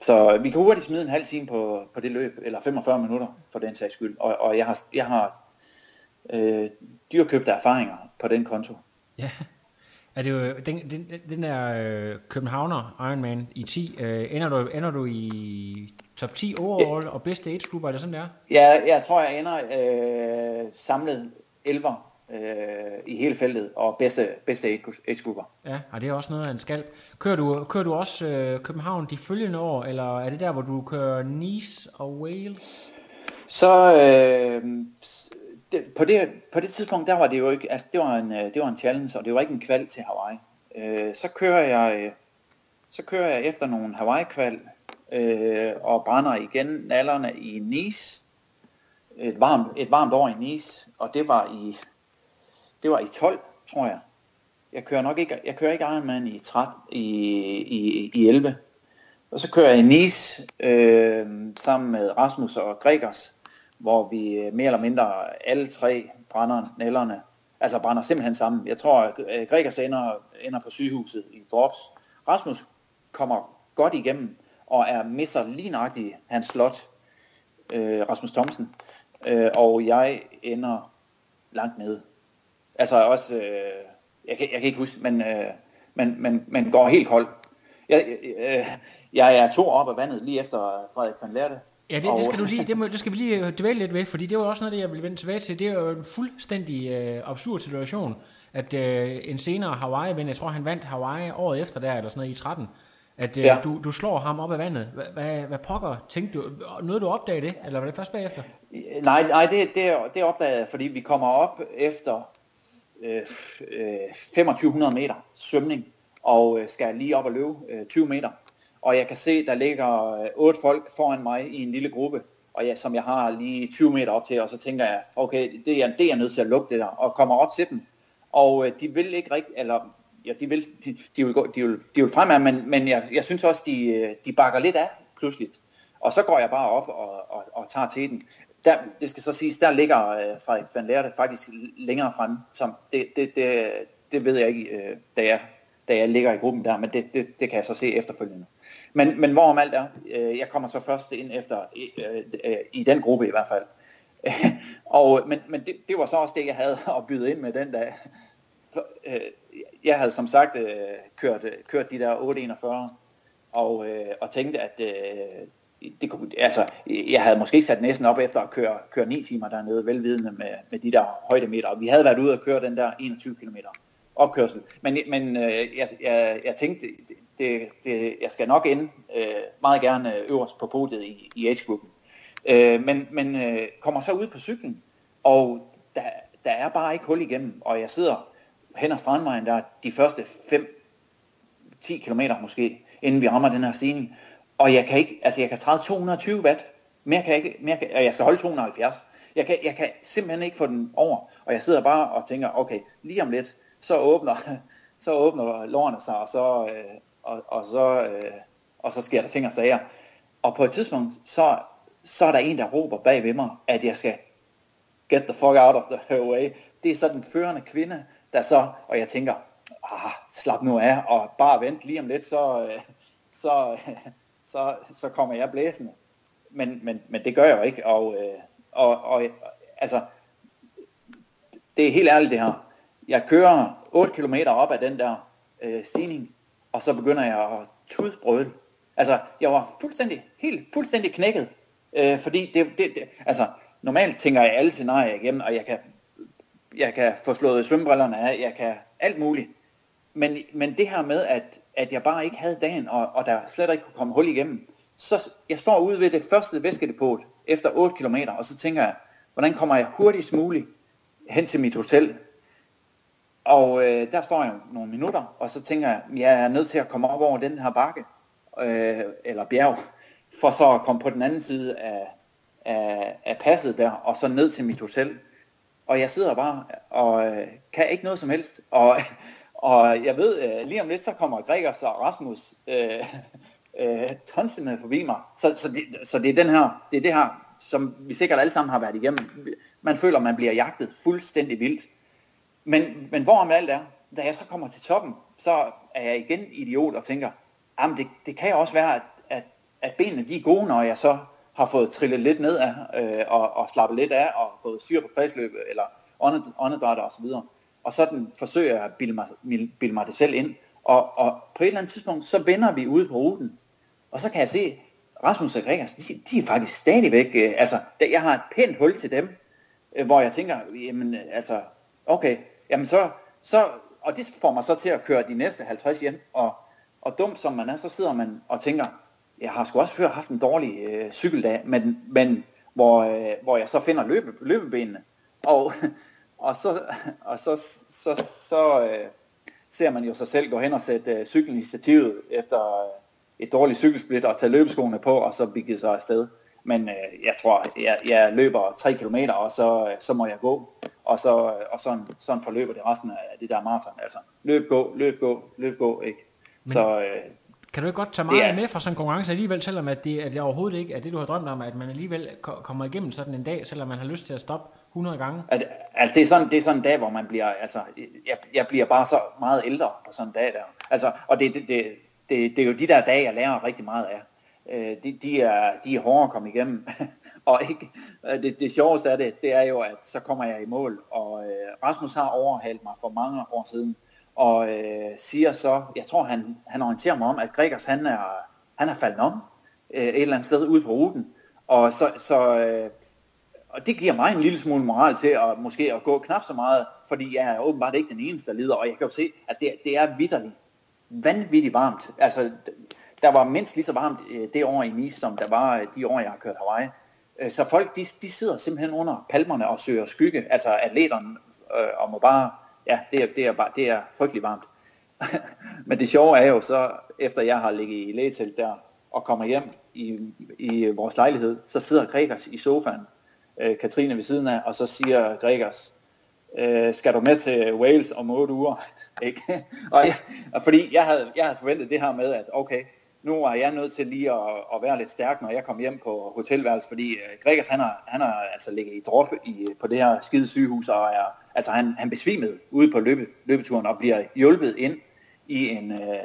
Så vi kan hurtigt smide en halv time på, på det løb, eller 45 minutter for den sags skyld. Og, og jeg har, jeg har øh, dyrkøbte erfaringer på den konto. Ja. Er det jo, den, den, den der øh, Københavner Ironman i 10, øh, ender, du, ender du i top 10 overall og bedste age grupper, er det sådan det er? Jeg, tror, jeg ender øh, samlet 11 øh, i hele feltet, og bedste, bedste age-grupper. Ja, og det er også noget af en skalp. Kører du, kører du også øh, København de følgende år, eller er det der, hvor du kører Nice og Wales? Så øh, det, på, det, på det tidspunkt, der var det jo ikke, altså det var en, øh, det var en challenge, og det var ikke en kval til Hawaii. Øh, så kører jeg, øh, så kører jeg efter nogle Hawaii-kval, øh, og brænder igen nallerne i Nice, et varmt, et varmt år i Nice, og det var i, det var i 12, tror jeg. Jeg kører nok ikke, jeg kører ikke Ironman i 13, i, i, i 11. Og så kører jeg i Nice øh, sammen med Rasmus og Gregers, hvor vi øh, mere eller mindre alle tre brænder nælderne. Altså brænder simpelthen sammen. Jeg tror, at øh, Gregers ender, ender på sygehuset i drops. Rasmus kommer godt igennem og er misser lige nøjagtigt hans slot, øh, Rasmus Thomsen. Øh, og jeg ender langt nede. Altså også, øh, jeg, kan, jeg kan ikke huske, men, øh, men, men, men går helt kold. Jeg, øh, øh, jeg er to op af vandet lige efter Frederik van Lærte, Ja, det, det, skal du lige, det, må, det skal vi lige øh, dvæle lidt ved, fordi det var også noget, det jeg vil vende tilbage til. Det er jo en fuldstændig øh, absurd situation, at øh, en senere Hawaii-ven, jeg tror han vandt Hawaii året efter der, eller sådan noget i 13, at øh, Ja. du, du slår ham op af vandet. Hvad, hvad, hvad pokker tænkte du? Noget du opdagede det, eller var det først bagefter? Nej, nej det, det, det opdagede jeg, fordi vi kommer op efter øh, øh, 2500 meter svømning, og øh, skal lige op og løbe øh, 20 meter. Og jeg kan se, der ligger øh, otte folk foran mig i en lille gruppe, og jeg, som jeg har lige 20 meter op til, og så tænker jeg, okay, det er, det er jeg nødt til at lukke det der, og kommer op til dem. Og øh, de vil ikke rigtig, eller ja, de vil, de, de vil, gå, de vil, de vil fremad, men, men jeg, jeg synes også, de, øh, de bakker lidt af pludselig. Og så går jeg bare op og, og, og tager til den. Der, det skal så siges, der ligger øh, Frederik van Lærte faktisk længere frem. Som det, det, det, det ved jeg ikke, øh, da, jeg, da jeg ligger i gruppen der, men det, det, det kan jeg så se efterfølgende. Men, men hvorom alt er, øh, jeg kommer så først ind efter, øh, øh, i den gruppe i hvert fald. og, men men det, det var så også det, jeg havde at byde ind med den dag. For, øh, jeg havde som sagt øh, kørt, øh, kørt de der 841, og, øh, og tænkte, at øh, det kunne, altså, jeg havde måske sat næsten op efter at køre, køre 9 timer dernede, velvidende med, med de der højdemeter. Og vi havde været ude og køre den der 21 km opkørsel. Men, men øh, jeg, jeg, jeg tænkte, det, det, jeg skal nok ende øh, meget gerne øverst på podiet i, i age-gruppen. Øh, men men øh, kommer så ud på cyklen, og der, der er bare ikke hul igennem, og jeg sidder hen ad strandvejen der de første 5-10 km måske, inden vi rammer den her stigning. Og jeg kan ikke, altså jeg kan træde 220 watt, mere kan jeg ikke, mere kan, og jeg skal holde 270. Jeg kan, jeg kan simpelthen ikke få den over, og jeg sidder bare og tænker, okay, lige om lidt, så åbner, så åbner lårene sig, og så, øh, og, og, så, øh, og så sker der ting og sager. Og på et tidspunkt, så, så er der en, der råber bag ved mig, at jeg skal get the fuck out of the way. Det er så den førende kvinde, der så, og jeg tænker, ah, slap nu af, og bare vent lige om lidt, så, øh, så, så, så kommer jeg blæsende. Men, men, men det gør jeg jo ikke, og, øh, og, og altså, det er helt ærligt det her. Jeg kører 8 km op ad den der øh, stigning, og så begynder jeg at tudbrøde. Altså, jeg var fuldstændig, helt fuldstændig knækket, øh, fordi det, det, det, altså, normalt tænker jeg alle scenarier igennem, og jeg kan, jeg kan få slået svømmebrillerne af, jeg kan alt muligt. Men, men det her med, at, at jeg bare ikke havde dagen, og, og der slet ikke kunne komme hul igennem, så jeg står ude ved det første væskedepot efter 8 km, og så tænker jeg, hvordan kommer jeg hurtigst muligt hen til mit hotel? Og øh, der står jeg nogle minutter, og så tænker jeg, jeg er nødt til at komme op over den her bakke, øh, eller bjerg, for så at komme på den anden side af, af, af passet der, og så ned til mit hotel. Og jeg sidder bare og øh, kan ikke noget som helst. Og, og jeg ved, øh, lige om lidt, så kommer Gregers og Rasmus øh, øh, tonsende forbi mig. Så, så, det, så det er den her, det er det her, som vi sikkert alle sammen har været igennem. Man føler, man bliver jagtet fuldstændig vildt. Men, men hvorom alt er, da jeg så kommer til toppen, så er jeg igen idiot og tænker, jamen det, det kan jo også være, at, at, at benene de er gode, når jeg så har fået trillet lidt ned af, øh, og, og slappet lidt af, og fået syre på kredsløbet, eller åndedrætter og så videre. Og sådan forsøger jeg at bilde mig, bilde mig det selv ind. Og, og på et eller andet tidspunkt, så vender vi ude på ruten, og så kan jeg se, Rasmus og Gregers, de, de er faktisk stadigvæk, øh, altså, jeg har et pænt hul til dem, øh, hvor jeg tænker, jamen, altså, okay, jamen så, så, og det får mig så til at køre de næste 50 hjem, og, og dum som man er, så sidder man og tænker, jeg har sgu også før haft en dårlig øh, cykeldag, men, men hvor, øh, hvor jeg så finder løbe, løbebenene, og, og så, og så, så, så øh, ser man jo sig selv gå hen og sætte øh, cykelinitiativet efter øh, et dårligt cykelsplit og tage løbeskoene på, og så bygge sig afsted. Men øh, jeg tror, jeg, jeg løber 3 km, og så, så må jeg gå. Og, så, og sådan, sådan forløber det resten af det der maraton. Altså løb, gå, løb, gå, løb, gå. Ikke? Men, så, øh, kan du ikke godt tage meget er, med fra sådan en konkurrence alligevel, selvom at det, at det overhovedet ikke er det, du har drømt om, at man alligevel kommer igennem sådan en dag, selvom man har lyst til at stoppe 100 gange? At, altså det, er sådan, det er sådan en dag, hvor man bliver, altså, jeg, jeg bliver bare så meget ældre på sådan en dag der. Altså, og det, det, det, det, det er jo de der dage, jeg lærer rigtig meget af. Øh, de, de, er, de er hårde at komme igennem. og ikke, øh, det, det sjoveste af det, det er jo, at så kommer jeg i mål, og øh, Rasmus har overhalet mig for mange år siden, og øh, siger så, jeg tror han, han orienterer mig om, at Gregers han er, han er faldet om øh, et eller andet sted ude på ruten, og så, så øh, og det giver mig en lille smule moral til at måske at gå knap så meget, fordi jeg er åbenbart ikke den eneste, der lider, og jeg kan jo se, at det, det er vidderligt vanvittigt varmt. Altså, der var mindst lige så varmt øh, det år i Nice, som der var øh, de år, jeg har kørt Hawaii. Øh, så folk, de, de sidder simpelthen under palmerne og søger skygge, altså atleterne, øh, og må bare, ja, det er, det er, bare, det er frygtelig varmt. Men det sjove er jo så, efter jeg har ligget i lægetelt der, og kommer hjem i, i vores lejlighed, så sidder Gregers i sofaen, øh, Katrine ved siden af, og så siger Gregers, øh, skal du med til Wales om 8 uger? ikke? og, jeg, og fordi jeg havde, jeg havde forventet det her med, at okay, nu er jeg nødt til lige at, at være lidt stærk, når jeg kommer hjem på hotelværelset, fordi øh, Gregers, han har, han har altså ligget i drop i, på det her skide sygehus, og er, altså han, han besvimede ude på løbe, løbeturen og bliver hjulpet ind i en, øh,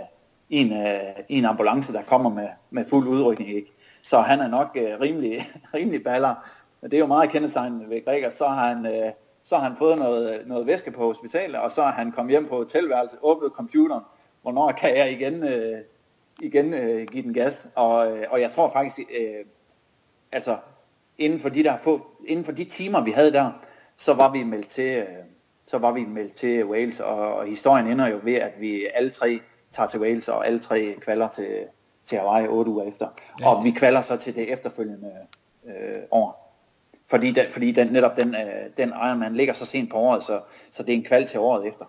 i en, øh, i en ambulance, der kommer med, med fuld udrykning. Ikke? Så han er nok øh, rimelig, rimelig baller. Det er jo meget kendetegnende ved Gregers, så har han... øh, så har han fået noget, noget væske på hospitalet, og så er han kommet hjem på hotelværelse, åbnet computeren, hvornår kan jeg igen, øh, igen øh, give den gas, og, øh, og jeg tror faktisk, øh, altså inden for de der få, inden for de timer vi havde der, så var vi meldt til, øh, så var vi meldt til Wales, og, og historien ender jo ved, at vi alle tre tager til Wales, og alle tre kvalder til, til Hawaii otte uger efter. Ja. Og vi kvalder så til det efterfølgende øh, år. Fordi, den, fordi den, netop den, øh, den Ironman ligger så sent på året, så, så det er en kval til året efter.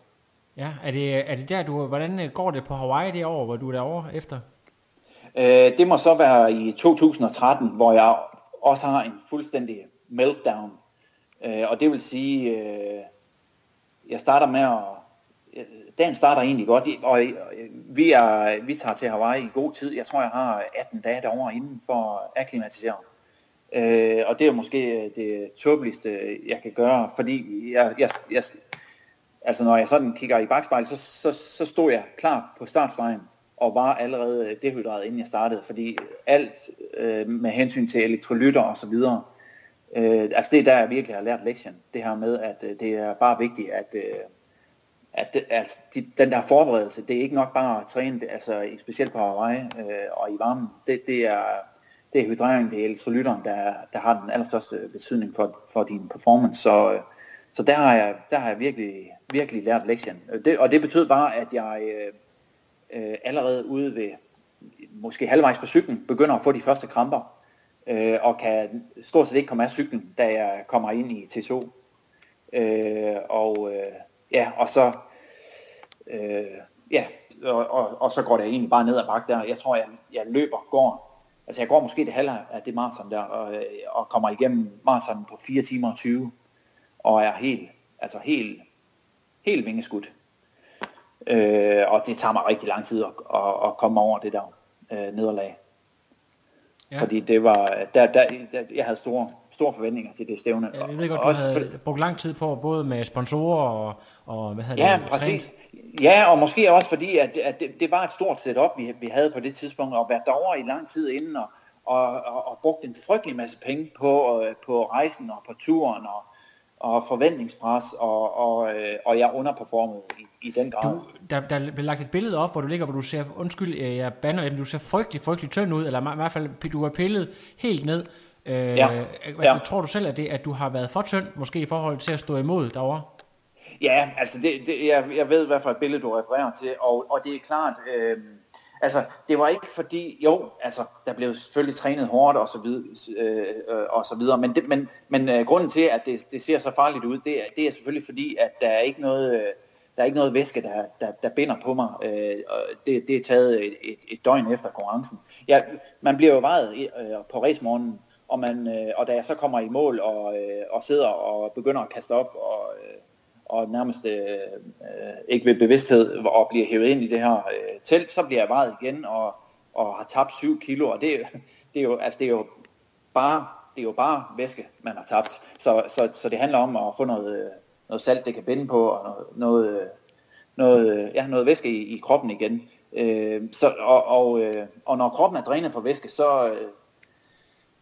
Ja, er det, er det der, du, hvordan øh, går det på Hawaii det år, hvor du er derovre efter? Øh, det må så være i 2013, hvor jeg også har en fuldstændig meltdown. Øh, og det vil sige, øh, jeg starter med at, øh, dagen starter egentlig godt, og øh, vi, er, vi tager til Hawaii i god tid. Jeg tror, jeg har 18 dage derovre inden for at akklimatisere. Øh, og det er måske øh, det tåbeligste, jeg kan gøre, fordi jeg, jeg, jeg, altså når jeg sådan kigger i bagspejlet, så, så, så stod jeg klar på startstregen og var allerede dehydreret, inden jeg startede, fordi alt øh, med hensyn til elektrolytter og så videre, øh, altså det er der, jeg virkelig har lært lektien. Det her med, at øh, det er bare vigtigt, at, øh, at det, altså, de, den der forberedelse, det er ikke nok bare at træne, det, altså specielt på Hawaii øh, og i varmen, det, det er det er hydrering, det er elektrolytteren, der, der har den allerstørste betydning for, for din performance. Så, øh, så der har jeg, der har jeg virkelig, virkelig lært lektien. Øh, det, og det betød bare, at jeg øh, øh, allerede ude ved måske halvvejs på cyklen begynder at få de første kramper, øh, og kan stort set ikke komme af cyklen, da jeg kommer ind i T2. Øh, og øh, ja, og så øh, ja, og, og, og så går det egentlig bare ned ad bakke der. Jeg tror, jeg, jeg løber, går altså jeg går måske det halve af det maraton der, og, øh, og kommer igennem maraton på 4 timer og 20, og er helt, altså helt, helt vingeskudt. Øh, og det tager mig rigtig lang tid at, at, at komme over det der øh, nederlag. Ja. Fordi det var, der, der, der, jeg havde store, store forventninger til det stævne. Jeg ved godt, du også, havde for... brugt lang tid på, både med sponsorer og, og hvad hedder ja, det? Ja, præcis. Ja, og måske også fordi, at, at det, det var et stort setup, vi, vi havde på det tidspunkt, og været derovre i lang tid inden, og, og, og, og brugt en frygtelig masse penge på, øh, på rejsen og på turen, og, og forventningspres, og, og, øh, og jeg underperformede i, i den grad. Du, der, der blev lagt et billede op, hvor du ligger, hvor du ser, undskyld, øh, jeg banner, du ser frygtelig, frygtelig tynd ud, eller i hvert fald, du er pillet helt ned. Øh, ja. ja. Tror du selv, at, det, at du har været for tynd, måske i forhold til at stå imod derovre? Ja, altså det, det, jeg, jeg ved hvad for et billede du refererer til, og, og det er klart, øh, altså det var ikke fordi, jo, altså der blev selvfølgelig trænet hårdt og så videre, øh, øh, og så videre men, det, men, men øh, grunden til, at det, det ser så farligt ud, det, det er selvfølgelig fordi, at der er ikke noget, øh, der er ikke noget væske, der, der, der binder på mig. Øh, det, det er taget et, et, et døgn efter konkurrencen. Ja, man bliver jo vejet øh, på racemorgenen, og, man, øh, og da jeg så kommer i mål og, øh, og sidder og begynder at kaste op og, øh, og nærmest øh, øh, ikke ved bevidsthed og bliver hævet ind i det her øh, telt, så bliver jeg vejet igen og, og har tabt 7 kilo, og det, det, er jo, altså, det er jo bare det er jo bare væske, man har tabt. Så, så, så det handler om at få noget, øh, noget salt, det kan binde på, og noget, noget, øh, ja, noget væske i, i kroppen igen. Øh, så, og, og, og når kroppen er drænet for væske, så,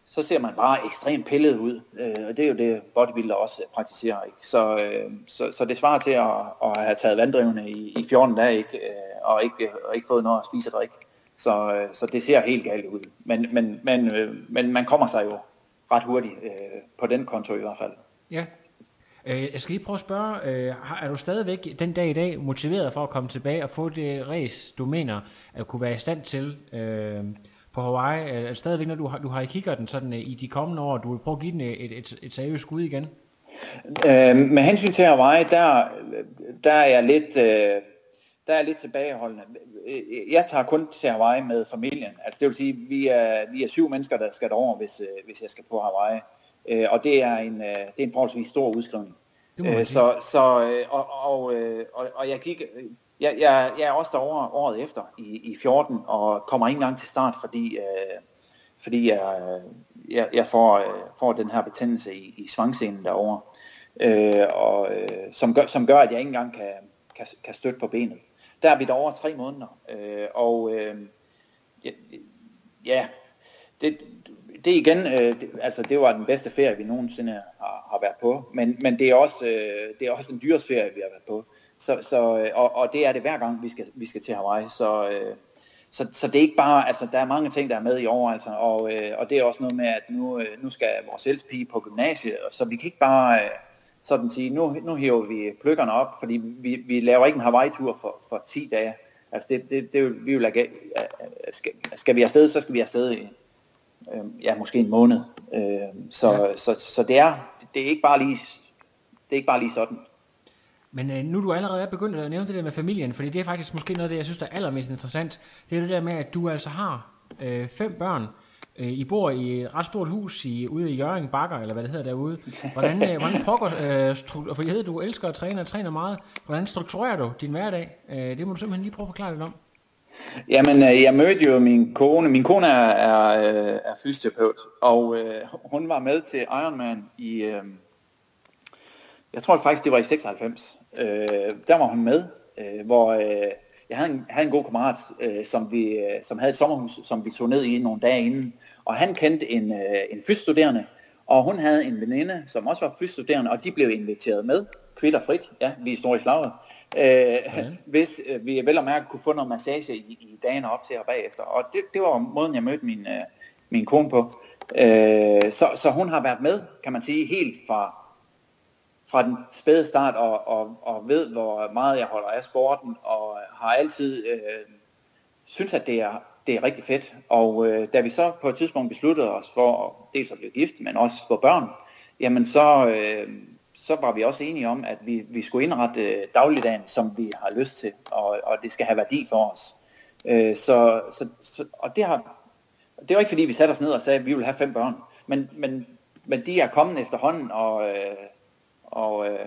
så ser man bare ekstremt pillet ud. Øh, og det er jo det, bodybuilder også praktiserer. Ikke? Så, øh, så, så det svarer til at, at have taget vanddrivende i, i 14 dage, ikke? Øh, og, ikke, og ikke fået noget at spise og drikke. Så, øh, så det ser helt galt ud. Men, men, men, øh, men man kommer sig jo ret hurtigt øh, på den konto i hvert fald. Ja. Øh, jeg skal lige prøve at spørge, øh, er du stadigvæk den dag i dag motiveret for at komme tilbage og få det race, du mener, at kunne være i stand til? Øh, på Hawaii? Er det stadigvæk når du har, du har i den sådan øh, i de kommende år, du vil prøve at give den et, et, et seriøst skud igen? Øh, med hensyn til Hawaii, der, der er jeg lidt... Øh, der er lidt tilbageholdende. Jeg tager kun til Hawaii med familien. Altså det vil sige, vi er, vi er syv mennesker, der skal derover, hvis, øh, hvis jeg skal på Hawaii. Øh, og det er en, det er en forholdsvis stor udskrivning. Så, så og, og, og, og jeg gik jeg, jeg, jeg er også derovre året efter i, i 14 og kommer ikke engang til start, fordi, øh, fordi jeg, jeg, jeg får, øh, får den her betændelse i, i svangscenen derovre, øh, og, øh, som, gør, som gør, at jeg ikke engang kan, kan, kan støtte på benet. Der er vi derovre tre måneder, øh, og øh, ja, ja det, det igen, øh, det, altså det var den bedste ferie, vi nogensinde har, har været på, men, men det, er også, øh, det er også den dyreste ferie, vi har været på. Så, så, øh, og, og det er det hver gang, vi skal, vi skal til Hawaii. Så, øh, så, så det er ikke bare, altså der er mange ting, der er med i år, altså, og, øh, og det er også noget med, at nu, nu skal vores ældspige på gymnasiet, så vi kan ikke bare sådan sige, nu, nu hiver vi pløkkerne op, fordi vi, vi laver ikke en Hawaii-tur for, for 10 dage. Altså det, det, det vi vil lade, skal, skal vi afsted, så skal vi afsted i, øh, ja, måske en måned. Øh, så, ja. så, så, så det er, det er ikke bare lige, det er ikke bare lige sådan. Men øh, nu du allerede er begyndt at nævne det der med familien, fordi det er faktisk måske noget af det, jeg synes, der er allermest interessant. Det er det der med, at du altså har øh, fem børn. Øh, I bor i et ret stort hus i, ude i Jørgen Bakker, eller hvad det hedder derude. Hvordan, øh, hvordan pågår, øh, for jeg ved, du elsker at træne og træner meget. Hvordan strukturerer du din hverdag? Øh, det må du simpelthen lige prøve at forklare lidt om. Jamen, øh, jeg mødte jo min kone. Min kone er, er, øh, er fysioterapeut, og øh, hun var med til Ironman i... Øh, jeg tror faktisk, det var i 96. Øh, der var hun med, øh, hvor øh, jeg havde en, havde en god kammerat, øh, som, vi, øh, som havde et sommerhus, som vi tog ned i nogle dage inden. Og han kendte en, øh, en fysstuderende, og hun havde en veninde, som også var fysstuderende, og de blev inviteret med, kvitter frit, ja, vi står i slaget, øh, ja. hvis øh, vi vel og mærke kunne få noget massage i, i dagene op til og bagefter. Og det, det var måden, jeg mødte min, øh, min kone på. Øh, så, så hun har været med, kan man sige, helt fra, fra den spæde start, og, og, og ved, hvor meget jeg holder af sporten, og har altid øh, synes, at det er, det er rigtig fedt. Og øh, da vi så på et tidspunkt besluttede os for dels at blive gift, men også få børn, jamen så, øh, så var vi også enige om, at vi, vi skulle indrette øh, dagligdagen, som vi har lyst til, og, og det skal have værdi for os. Øh, så, så, så, og det har, det var ikke fordi, vi satte os ned og sagde, at vi vil have fem børn, men, men, men de er kommet efterhånden, og, øh, og, øh,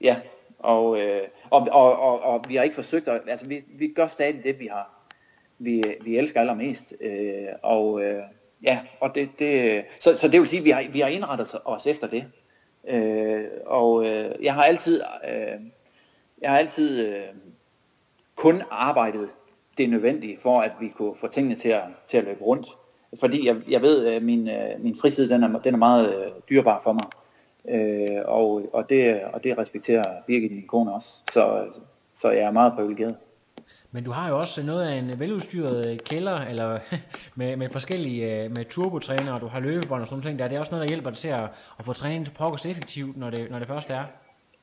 ja, og, øh, og, og, og, og vi har ikke forsøgt, at, altså vi, vi gør stadig det, vi har, vi, vi elsker allermest, øh, og øh, ja, og det, det, så, så det vil sige, at vi har, vi har indrettet os efter det, øh, og øh, jeg har altid, øh, jeg har altid øh, kun arbejdet det nødvendige for, at vi kunne få tingene til at, til at løbe rundt, fordi jeg, jeg ved, at min, øh, min fritid, den er, den er meget øh, dyrbar for mig, øh, og, og, det, og det respekterer Birgit, min kone også, så, så jeg er meget privilegeret. Men du har jo også noget af en veludstyret kælder, eller med, med forskellige, øh, med turbotræner, og du har løbebånd og sådan noget. Der. Det er også noget, der hjælper dig til at, at få trænet pokkers effektivt, når det, når det først er.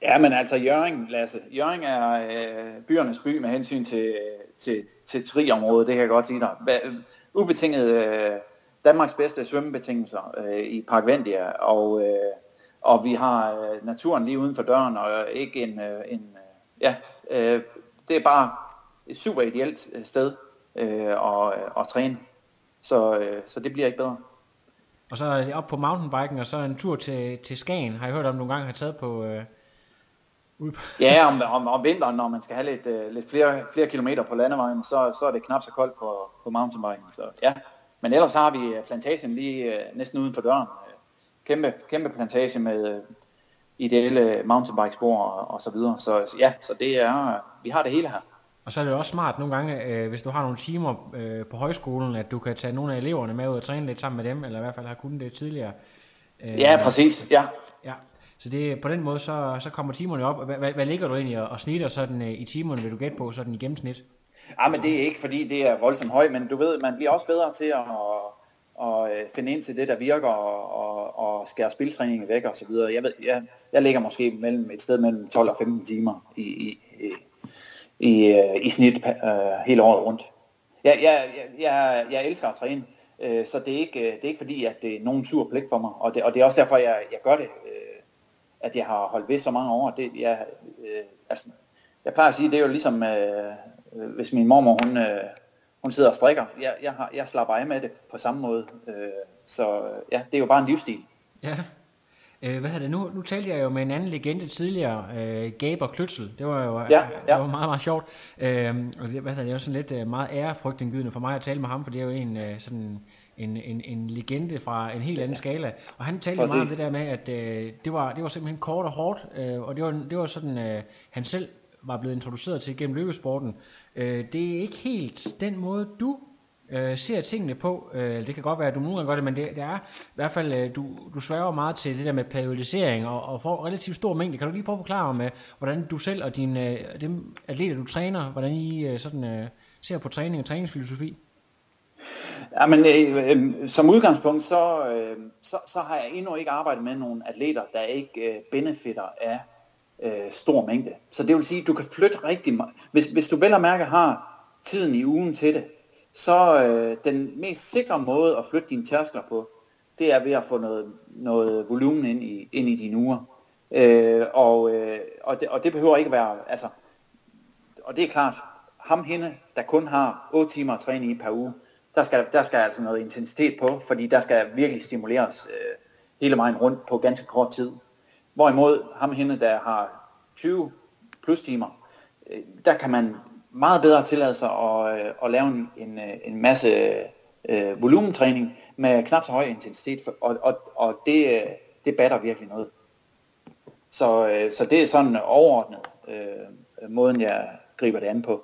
Ja, men altså Jørgen, Lasse. Jørgen er øh, byernes by med hensyn til, til, til triområdet, det kan jeg godt sige dig. Ubetinget øh, Danmarks bedste svømmebetingelser øh, i Park Vendia, og, øh, og vi har øh, naturen lige uden for døren, og ikke en, øh, en øh, ja, øh, det er bare et super ideelt øh, sted øh, at, at træne. Så, øh, så det bliver ikke bedre. Og så er op på mountainbiken, og så en tur til, til Skagen. Har jeg hørt om nogle gange har taget på... Øh, på... ja, om, om, om vinteren, når man skal have lidt, øh, lidt flere, flere kilometer på landevejen, så, så er det knap så koldt på, på mountainbiken. Så, ja. Men ellers har vi øh, plantagen lige øh, næsten uden for døren. Kæmpe, kæmpe plantage med øh, ideelle mountainbike-spor og, og så videre. Så ja, så det er, vi har det hele her. Og så er det også smart nogle gange, øh, hvis du har nogle timer øh, på højskolen, at du kan tage nogle af eleverne med ud og træne lidt sammen med dem, eller i hvert fald har kunnet det tidligere. Øh, ja, præcis. Ja. ja. Så det, på den måde, så, så kommer timerne op. Hvad, hvad, ligger du egentlig og, og snitter sådan øh, i timerne, vil du gætte på, sådan i gennemsnit? Ja, men det er ikke, fordi det er voldsomt højt, men du ved, man bliver også bedre til at, og øh, finde ind til det, der virker, og, og, og skære spiltræningen væk og så videre. Jeg, ved, jeg, jeg ligger måske mellem et sted mellem 12 og 15 timer i, i, i, i, øh, i snit øh, hele året rundt. Jeg, jeg, jeg, jeg elsker at træne, øh, så det er, ikke, øh, det er ikke fordi, at det er nogen sur pligt for mig, og det, og det er også derfor, jeg, jeg gør det, øh, at jeg har holdt ved så mange år. Det, jeg, øh, altså, jeg plejer at sige, det er jo ligesom, øh, hvis min mormor, hun, Øh, hun sidder og strikker, jeg, jeg, har, jeg slapper af med det på samme måde, uh, så ja, det er jo bare en livsstil. Ja. Øh, hvad det? Nu, nu talte jeg jo med en anden legende tidligere, øh, Gaber Kløtsel. Det var jo ja, ja. Det var meget, meget sjovt. Øh, og det, hvad det, det var sådan lidt øh, meget ærefrygtindgydende for mig at tale med ham, for det er jo en øh, sådan en, en, en legende fra en helt anden skala. Og han talte Præcis. meget om det der med, at øh, det, var, det var simpelthen kort og hårdt, øh, og det var, det var sådan, øh, han selv var blevet introduceret til gennem løbesporten. Øh, det er ikke helt den måde, du øh, ser tingene på. Øh, det kan godt være, at du nogle gange gør det, men det, det er i hvert fald, øh, du, du sværger meget til det der med periodisering og, og får relativt stor mængde. Kan du lige prøve at forklare med, hvordan du selv og dine, øh, dem atleter, du træner, hvordan I øh, sådan, øh, ser på træning og træningsfilosofi? Ja, men øh, øh, som udgangspunkt, så, øh, så, så har jeg endnu ikke arbejdet med nogle atleter, der ikke øh, benefitter af øh, stor mængde. Så det vil sige, at du kan flytte rigtig meget. Hvis, hvis du vel og mærke har tiden i ugen til det, så øh, den mest sikre måde at flytte dine tærskler på, det er ved at få noget, noget volumen ind i, ind i dine uger. Øh, og, øh, og, det, og det behøver ikke at være, altså, og det er klart, ham hende, der kun har 8 timer at træne i per uge, der skal, der skal altså noget intensitet på, fordi der skal virkelig stimuleres øh, hele vejen rundt på ganske kort tid. Hvorimod ham hende, der har 20 plus timer, øh, der kan man meget bedre tillade sig at, øh, at lave en, en, øh, en masse øh, volumentræning med knap så høj intensitet, og, og, og det, det batter virkelig noget. Så, øh, så det er sådan overordnet øh, måden, jeg griber det an på.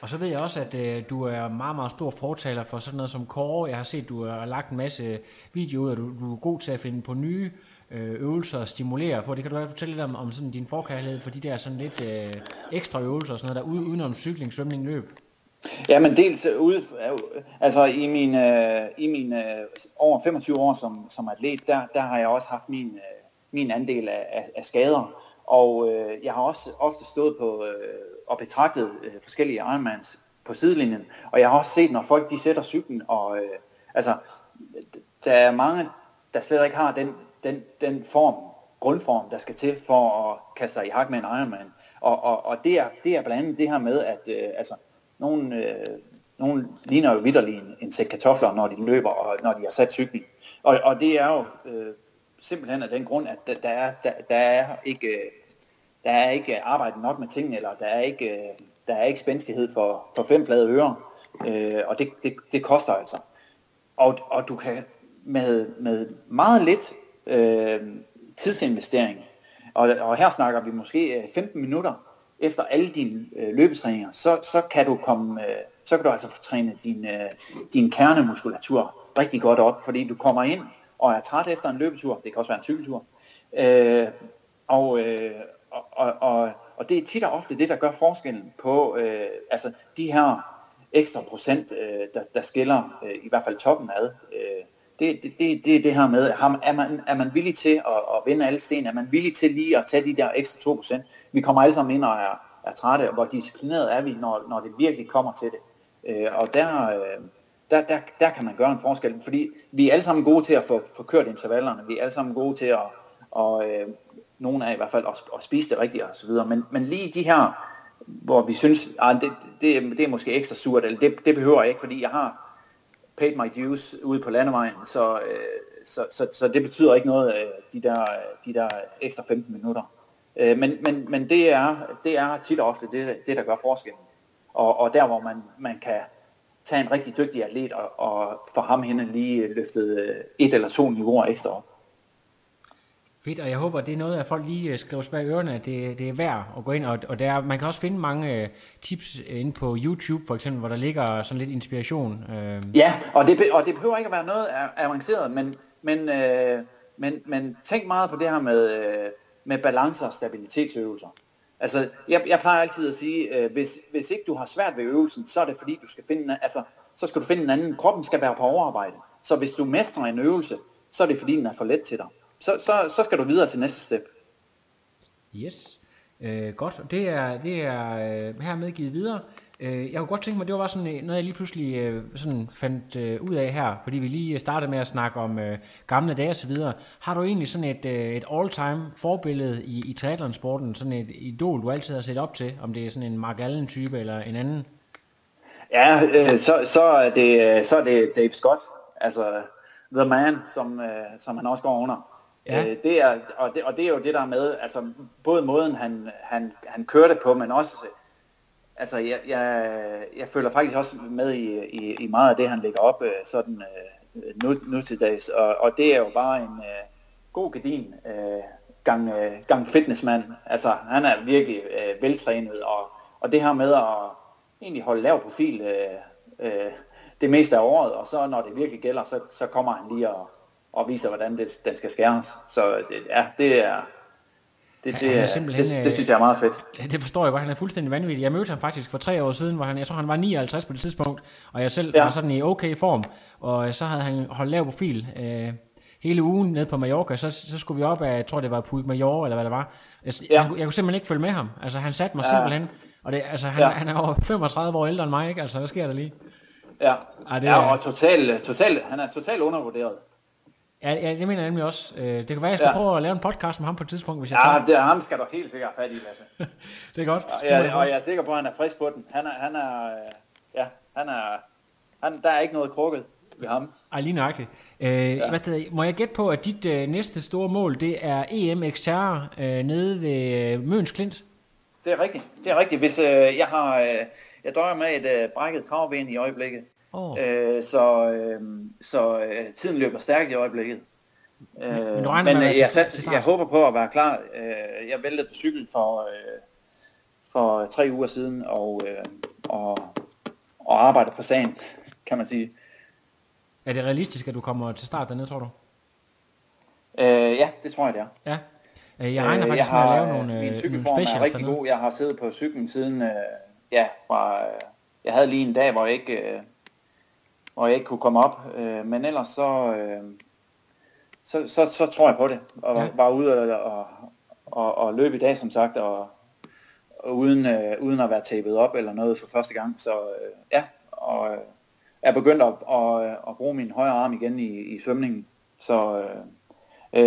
Og så ved jeg også, at øh, du er meget, meget stor fortaler for sådan noget som Kåre. Jeg har set, at du har lagt en masse videoer ud, og du, du er god til at finde på nye øh, Øh, øvelser stimulerer stimulere på. Det kan du godt fortælle lidt om, om sådan din forkærlighed for de der sådan lidt øh, ekstra øvelser og sådan noget, der ude, udenom cykling, svømning, løb. Ja, men dels øh, ude, øh, altså i mine, i mine over 25 år som, som atlet, der, der har jeg også haft min, min andel af, af, af skader. Og øh, jeg har også ofte stået på øh, og betragtet øh, forskellige Ironmans på sidelinjen. Og jeg har også set, når folk de sætter cyklen, og øh, altså, der er mange, der slet ikke har den, den, den form, grundform, der skal til for at kaste sig i hak med en Ironman. Og, og, og det, er, det er blandt andet det her med, at øh, altså, nogen, øh, nogen ligner jo vidderlig en, en sæk kartofler, når de løber, og når de har sat cyklen. Og, og det er jo øh, simpelthen af den grund, at der, der, er, der, der er ikke... Øh, der er ikke arbejdet nok med tingene, eller der er ikke, øh, der er ikke spændstighed for, for fem flade ører, øh, og det, det, det koster altså. Og, og du kan med, med meget lidt øh, tidsinvestering, og, og her snakker vi måske øh, 15 minutter efter alle dine øh, løbetræninger, så, så kan du komme, øh, så kan du altså få trænet din, øh, din kernemuskulatur rigtig godt op, fordi du kommer ind og er træt efter en løbetur, det kan også være en cykeltur, øh, og, øh, og, og, og, og det er tit og ofte det, der gør forskellen på øh, altså de her ekstra procent, øh, der, der skiller øh, i hvert fald toppen ad. Øh, det, det, det, det det her med, er man, er man villig til at, at vinde alle sten? Er man villig til lige at tage de der ekstra 2%? Vi kommer alle sammen ind og er, er trætte, og hvor disciplineret er vi, når, når det virkelig kommer til det. Øh, og der, øh, der, der, der kan man gøre en forskel, fordi vi er alle sammen gode til at få, få kørt intervallerne. Vi er alle sammen gode til at, og, øh, nogen af i hvert fald, at, at spise det rigtigt og så videre. Men, men lige de her, hvor vi synes, at ah, det, det, det er måske ekstra surt, eller det, det behøver jeg ikke, fordi jeg har paid my dues ude på landevejen, så, øh, så, så, så det betyder ikke noget, øh, de der, de der ekstra 15 minutter. Øh, men men, men det, er, det er tit og ofte det, det der gør forskellen. Og, og der, hvor man, man kan tage en rigtig dygtig atlet og, og få ham hende lige løftet øh, et eller to niveauer ekstra op. Fedt, og jeg håber, det er noget, at folk lige øh, skriver bag ørerne, at det, det er værd at gå ind, og, og der, man kan også finde mange øh, tips inde på YouTube for eksempel, hvor der ligger sådan lidt inspiration. Øh. Ja, og det, og det behøver ikke at være noget avanceret, men, men, øh, men, men tænk meget på det her med, med balance og stabilitetsøvelser. Altså, jeg, jeg plejer altid at sige, øh, hvis, hvis ikke du har svært ved øvelsen, så er det fordi, du skal finde, altså, så skal du finde en anden. Kroppen skal være på overarbejde. Så hvis du mestrer en øvelse, så er det fordi, den er for let til dig så, så, så skal du videre til næste step. Yes, øh, godt. Det er, det er øh, hermed givet videre. Øh, jeg kunne godt tænke mig, det var bare sådan øh, noget, jeg lige pludselig øh, sådan fandt øh, ud af her, fordi vi lige startede med at snakke om øh, gamle dage og så videre. Har du egentlig sådan et, øh, et all-time forbillede i, i triathlon-sporten, sådan et idol, du altid har set op til, om det er sådan en Mark Allen-type eller en anden? Ja, øh, så, så, er det, så er det Dave Scott, altså The Man, som, øh, som han også går under. Ja. Øh, det er, og, det, og det er jo det der med, altså både måden han, han, han kørte på, men også, altså jeg, jeg, jeg føler faktisk også med i, i, i meget af det, han lægger op øh, sådan øh, nu, nu til dags, og, og det er jo bare en øh, god gedin øh, gang, øh, gang fitnessmand, altså han er virkelig øh, veltrænet, og, og det her med at egentlig holde lav profil øh, øh, det meste af året, og så når det virkelig gælder, så, så kommer han lige og og viser, hvordan det, den skal skæres. Så det, ja, det er... Det, det, det, det, det, det synes jeg er meget fedt. Det forstår jeg godt. Han er fuldstændig vanvittig. Jeg mødte ham faktisk for tre år siden, hvor han, jeg tror han var 59 på det tidspunkt, og jeg selv ja. var sådan i okay form, og så havde han holdt lav profil øh, hele ugen ned på Mallorca, så, så skulle vi op af, jeg tror det var Puig Major, eller hvad det var. Jeg, ja. jeg, jeg kunne simpelthen ikke følge med ham. Altså han satte mig ja. simpelthen, og det, altså, han, ja. han er over 35 år ældre end mig, ikke? Altså hvad sker der lige? Ja, Ej, det, ja og total, total, han er totalt undervurderet. Ja, ja, det mener jeg nemlig også. Øh, det kan være, at jeg skal ja. prøve at lave en podcast med ham på et tidspunkt, hvis jeg Ja, tager. det ham skal du helt sikkert fat i, Lasse. det er godt. Ja, og jeg er sikker på, at han er frisk på den. Han er, han er, øh, ja, han er, han, der er ikke noget krukket ved ham. Ej, lige nøjagtigt. Øh, ja. hvad det, må jeg gætte på, at dit øh, næste store mål, det er EM Xterra øh, nede ved øh, Møns Klint? Det er rigtigt. Det er rigtigt. Hvis øh, jeg har, øh, jeg døjer med et øh, brækket kravben i øjeblikket, Oh. Øh, så øh, så øh, tiden løber stærkt i øjeblikket. Øh, men med at øh, jeg, til start? jeg håber på at være klar. Øh, jeg væltede på cykel for, øh, for tre uger siden og, øh, og, og arbejder på sagen, kan man sige. Er det realistisk, at du kommer til start dernede, tror du? Øh, ja, det tror jeg, det er. Ja. Øh, Jeg regner Øh, faktisk jeg med har, at lave nogle, øh, Min nogle cykelform er specials rigtig dernede. god. Jeg har siddet på cyklen siden, øh, ja, fra, øh, jeg havde lige en dag, hvor jeg ikke, øh, hvor jeg ikke kunne komme op, øh, men ellers så, øh, så, så, så tror jeg på det, og Ja. var ude og, og, og, og løbe i dag, som sagt, og, og uden, øh, uden at være tapet op eller noget for første gang, så øh, ja, og øh, jeg er begyndt at, at, at bruge min højre arm igen i, i svømningen, så øh,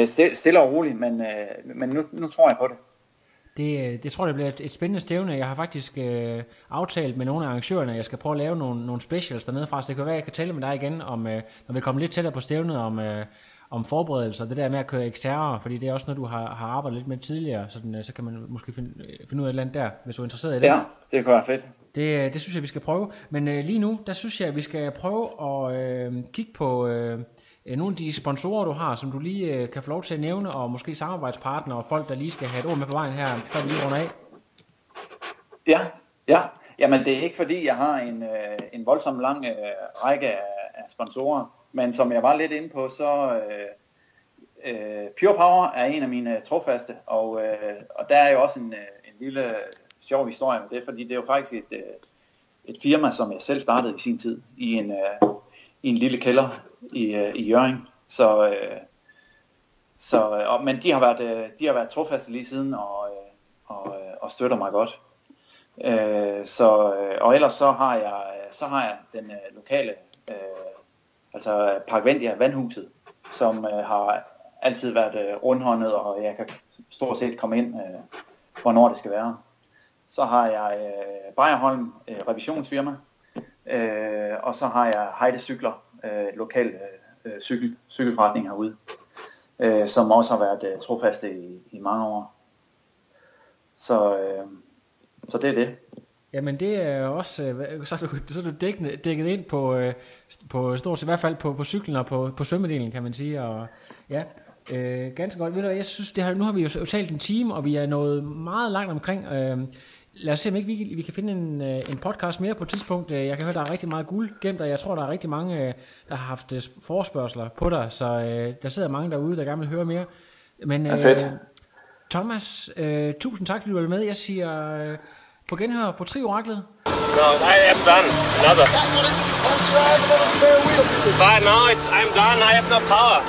øh, stille, stille og roligt, men, øh, men nu, nu tror jeg på det. Det, øh, det tror jeg, det bliver et, et spændende stævne. Jeg har faktisk øh, aftalt med nogle af arrangørerne, at jeg skal prøve at lave nogle, nogle specials dernede fra. Så det kan være, at jeg kan tale med dig igen, om, øh, når vi kommer lidt tættere på stævnet, om, øh, om forberedelser. Det der med at køre eksterner, fordi det er også noget, du har, har arbejdet lidt med tidligere. Sådan, øh, så kan man måske finde, øh, finde ud af et eller andet der, hvis du er interesseret i det. Ja, det kunne være fedt. Det, det synes jeg, vi skal prøve. Men øh, lige nu, der synes jeg, at vi skal prøve at øh, kigge på øh, Øh, nogle af de sponsorer, du har, som du lige øh, kan få lov til at nævne, og måske samarbejdspartnere og folk, der lige skal have et ord med på vejen her, før vi lige runder af. Ja, ja. Jamen det er ikke fordi, jeg har en, øh, en voldsom lang øh, række af, af sponsorer, men som jeg var lidt inde på, så øh, øh, Pure Power er en af mine trofaste, og, øh, og der er jo også en, øh, en lille sjov historie med det, fordi det er jo faktisk et, øh, et firma, som jeg selv startede i sin tid, i en, øh, i en lille kælder i, øh, i Jøring. Så, øh, så, øh, og, men de har været, øh, de har været trofaste lige siden, og, øh, og, øh, og støtter mig godt. Øh, så, øh, og ellers så har jeg, så har jeg den øh, lokale, øh, altså øh, Parkvendia Vandhuset, som øh, har altid været øh, rundhåndet, og jeg kan stort set komme ind, øh, hvornår det skal være. Så har jeg øh, Bejerholm øh, revisionsfirma, øh, og så har jeg Heide Cykler, øh, lokal øh, cykel, cykelforretning herude, øh, som også har været øh, trofaste i, i mange år. Så, øh, så det er det. Jamen det er også, øh, så er du, så er du dækket, dækket ind på, øh, på stort set, i hvert fald på, på cyklen og på, på svømmedelen, kan man sige. Og, ja, øh, ganske godt. Ved du, jeg synes, det her, nu har vi jo talt en time, og vi er nået meget langt omkring. Øh, lad os se, om ikke vi, vi kan finde en, øh, en podcast mere på et tidspunkt. Øh, Jeg kan høre, der er rigtig meget guld gemt, og jeg tror, der er rigtig mange, øh, der har haft øh, forespørgseler på dig, så øh, der sidder mange derude, der gerne vil høre mere. Men, Ja, fedt. Thomas, øh, tusind tak, fordi du var med. Jeg siger øh, på genhør på Trioraklet. No, I am done. Another. But now it's, I'm done. I have no power.